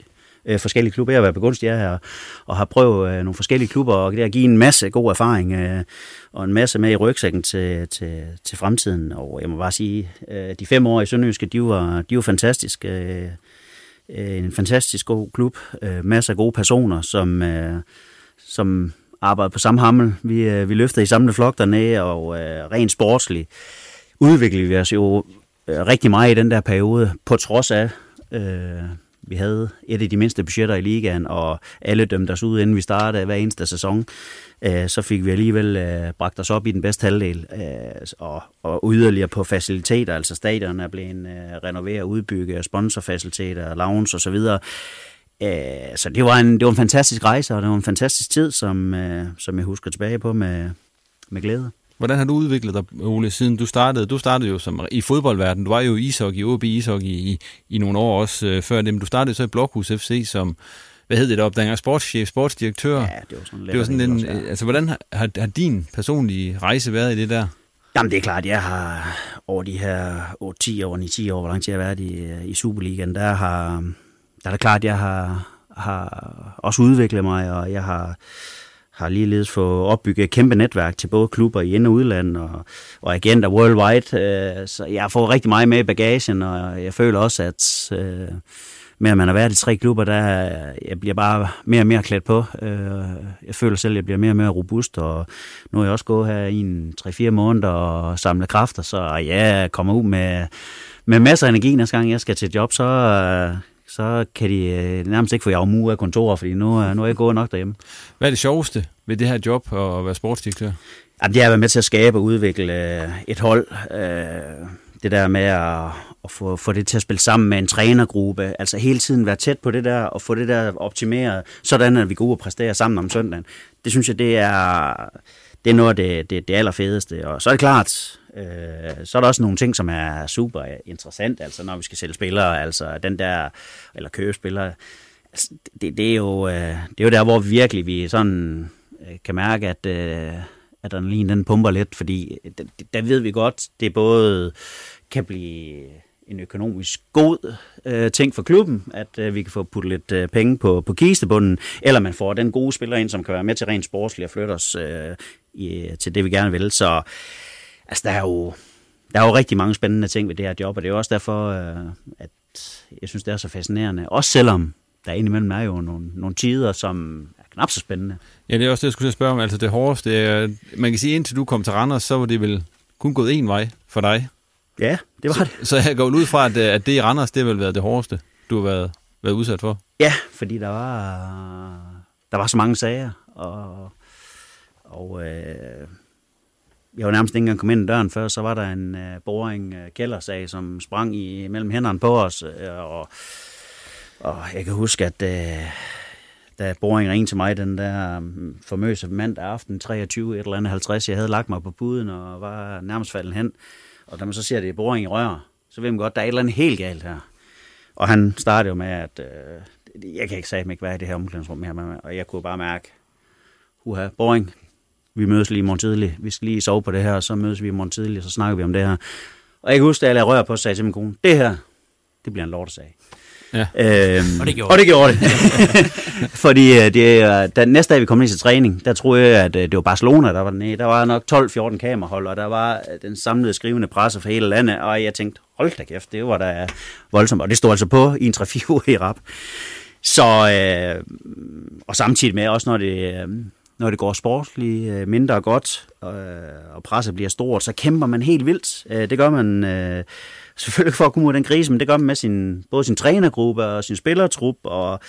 øh, forskellige klubber. Jeg har været begunstiget her og har prøvet øh, nogle forskellige klubber, og det har givet en masse god erfaring øh, og en masse med i rygsækken til, til, til fremtiden. Og jeg må bare sige, øh, de fem år i Sønderjyske, de var, de var fantastiske. Øh, øh, en fantastisk god klub, øh, masser af gode personer, som, øh, som arbejder på samme hammel. Vi, øh, vi løfter i samme flok dernede, og øh, rent sportsligt udviklede vi os jo øh, rigtig meget i den der periode, på trods af, øh, vi havde et af de mindste budgetter i ligaen, og alle dømte os ud, inden vi startede hver eneste sæson. Øh, så fik vi alligevel øh, bragt os op i den bedste halvdel, øh, og, og yderligere på faciliteter, altså stadion er blevet øh, renoveret, udbygget, sponsorfaciliteter, lounge osv., øh, så det var, en, det var en fantastisk rejse, og det var en fantastisk tid, som, øh, som jeg husker tilbage på med, med glæde. Hvordan har du udviklet dig, Ole, siden du startede? Du startede jo som, i fodboldverdenen. Du var jo i ishockey, OB ishockey i, i nogle år også øh, før det, men du startede så i Blokhus FC som, hvad hed det deroppe, dengang sportschef, sportsdirektør. Ja, det var sådan, det var sådan en, også, ja. Altså, hvordan har, har din personlige rejse været i det der? Jamen, det er klart, jeg har over de her 8-10 år, 9-10 år, hvor lang tid jeg har været i, i Superligaen, der har, der er det klart, jeg har, har også udviklet mig, og jeg har har ligeledes fået opbygget et kæmpe netværk til både klubber i ind- og udland og, og agenter worldwide. Øh, så jeg har fået rigtig meget med i bagagen, og jeg føler også, at øh, med at man har været i tre klubber, der øh, jeg bliver bare mere og mere klædt på. Øh, jeg føler selv, at jeg bliver mere og mere robust, og nu er jeg også gået her i en 3-4 måneder og samlet kræfter, så jeg kommer ud med, med masser af energi næste gang, jeg skal til job, så øh, så kan de øh, nærmest ikke få jer af kontoret, fordi nu, nu er jeg gået nok derhjemme. Hvad er det sjoveste ved det her job at være sportsdirektør? Jamen, det er at være med til at skabe og udvikle øh, et hold. Øh, det der med at, at få, få det til at spille sammen med en trænergruppe, altså hele tiden være tæt på det der, og få det der optimeret, sådan at vi går ud og præsterer sammen om søndagen. Det synes jeg, det er, det er noget af det, det, det allerfedeste. Og så er det klart, Øh, så er der også nogle ting, som er super interessant, altså når vi skal sælge spillere, altså den der, eller købe spillere, altså, det, det, er jo, øh, det er jo der, hvor virkelig vi sådan øh, kan mærke, at, øh, adrenalin den pumper lidt, fordi øh, der, der ved vi godt, det både kan blive en økonomisk god øh, ting for klubben, at øh, vi kan få puttet lidt øh, penge på, på kistebunden, eller man får den gode spiller ind, som kan være med til rent sportsligt og flytte os øh, i, til det, vi gerne vil. Så altså, der er jo, der er jo rigtig mange spændende ting ved det her job, og det er jo også derfor, øh, at jeg synes, det er så fascinerende. Også selvom der indimellem er jo nogle, nogle tider, som er knap så spændende. Ja, det er også det, jeg skulle spørge om. Altså det hårdeste, er, man kan sige, indtil du kom til Randers, så var det vel kun gået en vej for dig. Ja, det var så, det. Så jeg går ud fra, at, at det i Randers, det har vel været det hårdeste, du har været, været udsat for? Ja, fordi der var, der var så mange sager, og, og øh, jeg var nærmest ikke engang kommet ind ad døren før, så var der en øh, boring øh, kældersag, som sprang i mellem hænderne på os, øh, og, og jeg kan huske, at øh, da boring ringede til mig, den der øh, formøse mandag aften, 23, et eller andet 50, jeg havde lagt mig på puden og var nærmest faldet hen, og da man så ser det boring i rør, så ved man godt, der er et eller andet helt galt her. Og han startede jo med, at øh, jeg kan ikke sige, ikke være i det her omklædningsrum her, og jeg kunne bare mærke, uha, boring, vi mødes lige i morgen tidlig, vi skal lige sove på det her, og så mødes vi i morgen tidlig, og så snakker vi om det her. Og jeg kan huske, at jeg lavede rør på, sagde til min kone, det her, det bliver en lortesag. Ja. Øhm, og det gjorde og det. Gjorde det. Fordi øh, det, da, næste dag vi kom ind til træning, der troede jeg, at øh, det var Barcelona, der var dernede. Der var nok 12-14 kamerahold, og der var øh, den samlede skrivende presse for hele landet, og jeg tænkte, hold da kæft, det var da voldsomt. Og det stod altså på i en 3-4 uger i rap. Så, øh, og samtidig med, også når det, når det går sportsligt øh, mindre godt, øh, og presset bliver stort, så kæmper man helt vildt. Øh, det gør man øh, selvfølgelig for at komme ud af den krise, men det gør man med sin, både sin trænergruppe og sin spillertrup, og,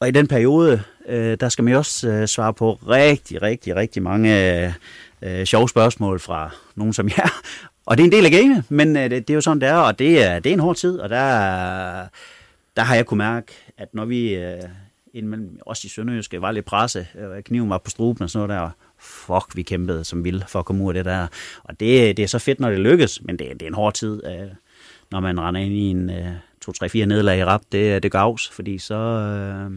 og i den periode, øh, der skal man jo også øh, svare på rigtig, rigtig, rigtig mange øh, sjove spørgsmål fra nogen som jer, og det er en del af gamet, men øh, det, det er jo sådan, det er, og det er, det er en hård tid, og der, der har jeg kunne mærke, at når vi... Øh, indimellem også i Sønderjyske var lidt presse, øh, kniven var på struben og sådan noget der, fuck, vi kæmpede som vild for at komme ud af det der. Og det, det er så fedt, når det lykkes, men det, det er en hård tid, øh, når man render ind i en øh, 2-3-4 nederlag i rap, det, det gavs, fordi så, øh,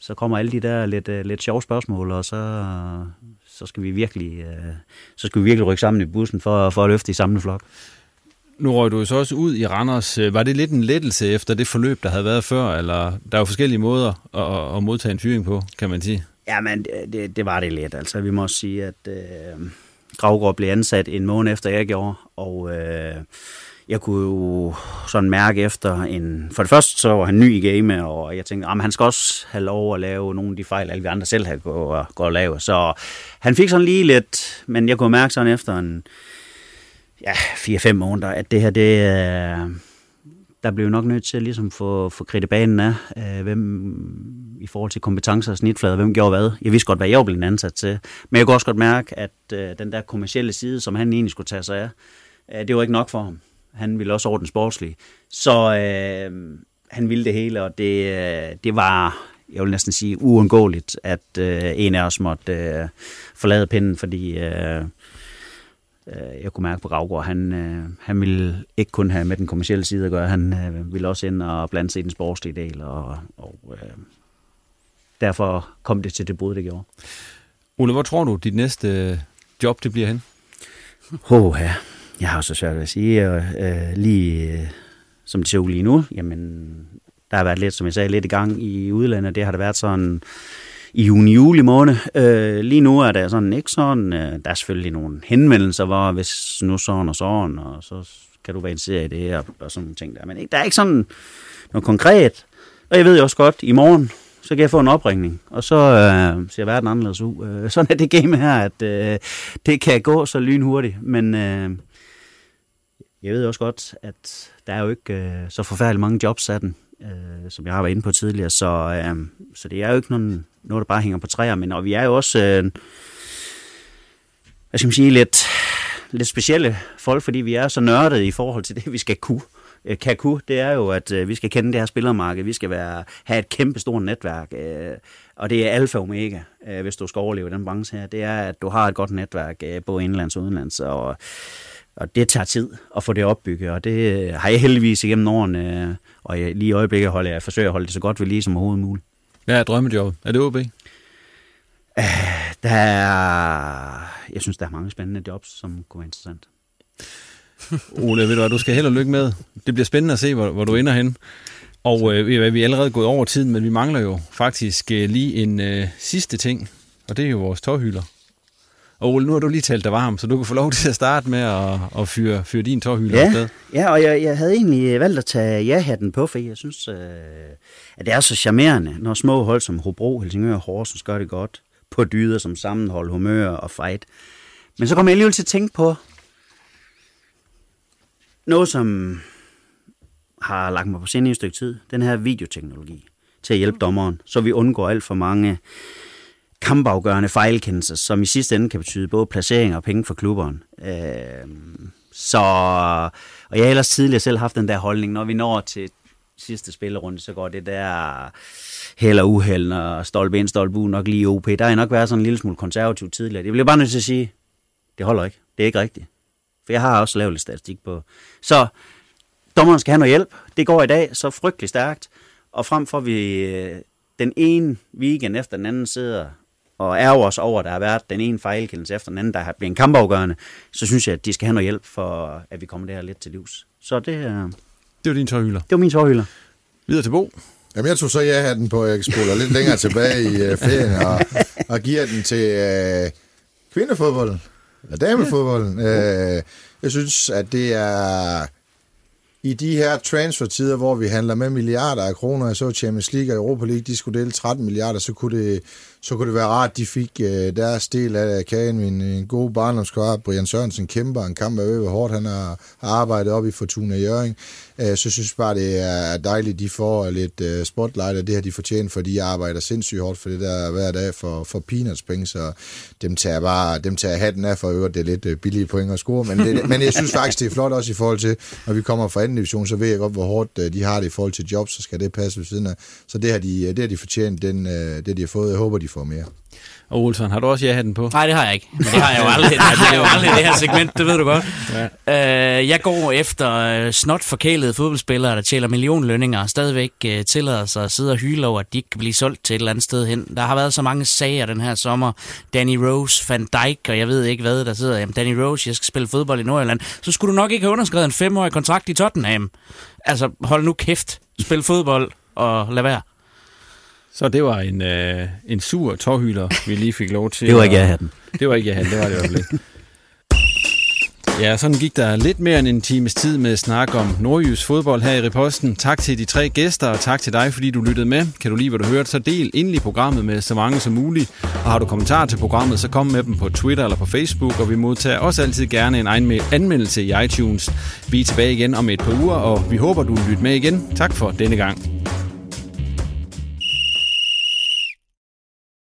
så kommer alle de der lidt, øh, lidt sjove spørgsmål, og så, så skal vi virkelig, så skal vi virkelig rykke sammen i bussen for, for at løfte i samme flok. Nu røg du jo så også ud i Randers. Var det lidt en lettelse efter det forløb, der havde været før? Eller der er jo forskellige måder at, at modtage en fyring på, kan man sige. Ja, men det, det var det lidt. Altså, vi må også sige, at øh, Gravgaard blev ansat en måned efter, jeg gjorde. Og øh, jeg kunne jo sådan mærke efter en... For det første, så var han ny i game, og jeg tænkte, at han skal også have lov at lave nogle af de fejl, alle vi andre selv har gået og, gået og lave. Så han fik sådan lige lidt... Men jeg kunne mærke sådan efter en ja, 4-5 måneder, at det her, det, øh, der blev nok nødt til at ligesom få, få kridtet banen af, øh, hvem i forhold til kompetencer og snitflader, hvem gjorde hvad. Jeg vidste godt, hvad jeg blev ansat til, men jeg kunne også godt mærke, at øh, den der kommercielle side, som han egentlig skulle tage sig af, øh, det var ikke nok for ham. Han ville også ordne sportslig. Så øh, han ville det hele, og det, øh, det var, jeg vil næsten sige, uundgåeligt, at øh, en af os måtte øh, forlade pinden, fordi øh, jeg kunne mærke på Gravgaard, han, øh, han ville ikke kun have med den kommercielle side at gøre, han øh, ville også ind og blande sig i den sportslige del, og, og øh, derfor kom det til det brud, det gjorde. Ole, hvor tror du, dit næste job det bliver hen? Åh, ja. Jeg har jo så svært ved at sige, øh, lige øh, som det ser ud lige nu, jamen, der har været lidt, som jeg sagde, lidt i gang i udlandet. Det har der været sådan i juni-juli måned. Øh, lige nu er der sådan ikke sådan. Øh, der er selvfølgelig nogle henvendelser, hvor hvis nu sådan og sådan, og så kan du være interesseret i det, her, og sådan nogle ting der. Men ikke, der er ikke sådan noget konkret. Og jeg ved jo også godt, i morgen, så kan jeg få en opringning, og så øh, ser verden anderledes ud. Øh, sådan er det game her, at øh, det kan gå så lynhurtigt, men øh, jeg ved også godt, at der er jo ikke øh, så forfærdeligt mange jobs af den, øh, som jeg har været inde på tidligere, så, øh, så det er jo ikke nogen noget, der bare hænger på træer, men og vi er jo også, øh, hvad skal man sige, lidt, lidt specielle folk, fordi vi er så nørdede i forhold til det, vi skal kunne. Øh, kan kunne, det er jo, at øh, vi skal kende det her spillermarked, vi skal være, have et kæmpe stort netværk, øh, og det er alfa og omega, hvis du skal overleve den branche her, det er, at du har et godt netværk, både indlands og udenlands, og og det tager tid at få det opbygget, og det har jeg heldigvis igennem årene, og lige i øjeblikket holder jeg, forsøger at holde det så godt ved lige som overhovedet muligt. Hvad er drømmejobbet? Er det OB? Uh, der er, jeg synes, der er mange spændende jobs, som kunne være interessant. Ole, ved du hvad, du skal held og lykke med. Det bliver spændende at se, hvor, hvor du ender hen. Og øh, vi er allerede gået over tiden, men vi mangler jo faktisk øh, lige en øh, sidste ting, og det er jo vores tårhylder. Og Ole, nu har du lige talt dig varm, så du kan få lov til at starte med at, at fyre, fyre din tårhylder ja, afsted. Ja, og jeg, jeg havde egentlig valgt at tage ja-hatten på, for jeg synes, øh, at det er så charmerende, når små hold som Hobro, Helsingør og Horsens gør det godt på dyder som sammenhold, humør og fight. Men så kommer jeg alligevel til at tænke på noget, som har lagt mig på sinde i et stykke tid. Den her videoteknologi til at hjælpe dommeren, så vi undgår alt for mange kampafgørende fejlkendelser, som i sidste ende kan betyde både placering og penge for klubberen. Øh, så, og jeg har ellers tidligere selv haft den der holdning, når vi når til sidste spillerunde, så går det der held og uheld, og stolpe ind, stolpe ud, nok lige OP. Der har jeg nok været sådan en lille smule konservativ tidligere. Det bliver bare nødt til at sige, det holder ikke. Det er ikke rigtigt. For jeg har også lavet lidt statistik på. Så dommeren skal have noget hjælp. Det går i dag så frygtelig stærkt. Og frem for vi øh, den ene weekend efter den anden sidder og ærger os over, at der har været den ene fejlkendelse efter den anden, der har blivet en kampafgørende, så synes jeg, at de skal have noget hjælp for, at vi kommer det her lidt til livs. Så det, er... det var din tårhylder. Det var min tårhylder. Videre til Bo. Jamen, jeg tog så ja den på, jeg spoler lidt længere tilbage i uh, ferien, og, og giver den til uh, kvindefodbolden, eller damefodbolden. Uh, jeg synes, at det er i de her transfertider, hvor vi handler med milliarder af kroner, så Champions League og Europa League, de skulle dele 13 milliarder, så kunne det, så kunne det være rart, at de fik øh, deres del af kagen. Min øh, en god barndomskammerat, Brian Sørensen, kæmper en kamp af hvor hårdt. Han har, arbejdet op i Fortuna Jøring. Øh, så synes jeg bare, det er dejligt, at de får lidt øh, spotlight, og det har de fortjent, fordi de arbejder sindssygt hårdt for det der hver dag for, for peanuts penge, så dem tager bare dem tager hatten af for øvrigt. Det er lidt øh, billige point at score, men, det, men jeg synes faktisk, det er flot også i forhold til, når vi kommer fra anden division, så ved jeg godt, hvor hårdt øh, de har det i forhold til jobs, så skal det passe ved siden af. Så det har de, det har de fortjent, den, det de har fået. Jeg håber, de får mere. Og Olsen, har du også ja-hatten på? Nej, det har jeg ikke. Men det har jeg jo aldrig. det har jeg jo aldrig i det her segment, det ved du godt. Ja. Uh, jeg går efter snot forkælede fodboldspillere, der tjener millionlønninger og stadigvæk uh, tillader sig at sidde og hyle over, at de ikke kan blive solgt til et eller andet sted hen. Der har været så mange sager den her sommer. Danny Rose, Van Dijk, og jeg ved ikke hvad, der sidder. Jamen, Danny Rose, jeg skal spille fodbold i Nordjylland. Så skulle du nok ikke have underskrevet en femårig kontrakt i Tottenham. Altså, hold nu kæft. Spil fodbold og lad være. Så det var en, øh, en sur tårhyler, vi lige fik lov til. det var ikke jeg hatten. Det var ikke jeg det var det i. Ja, sådan gik der lidt mere end en times tid med snak om nordjysk fodbold her i Reposten. Tak til de tre gæster, og tak til dig, fordi du lyttede med. Kan du lide, hvad du hørte, så del endelig programmet med så mange som muligt. Og har du kommentarer til programmet, så kom med dem på Twitter eller på Facebook, og vi modtager også altid gerne en anmeldelse i iTunes. Vi er tilbage igen om et par uger, og vi håber, du vil lytte med igen. Tak for denne gang.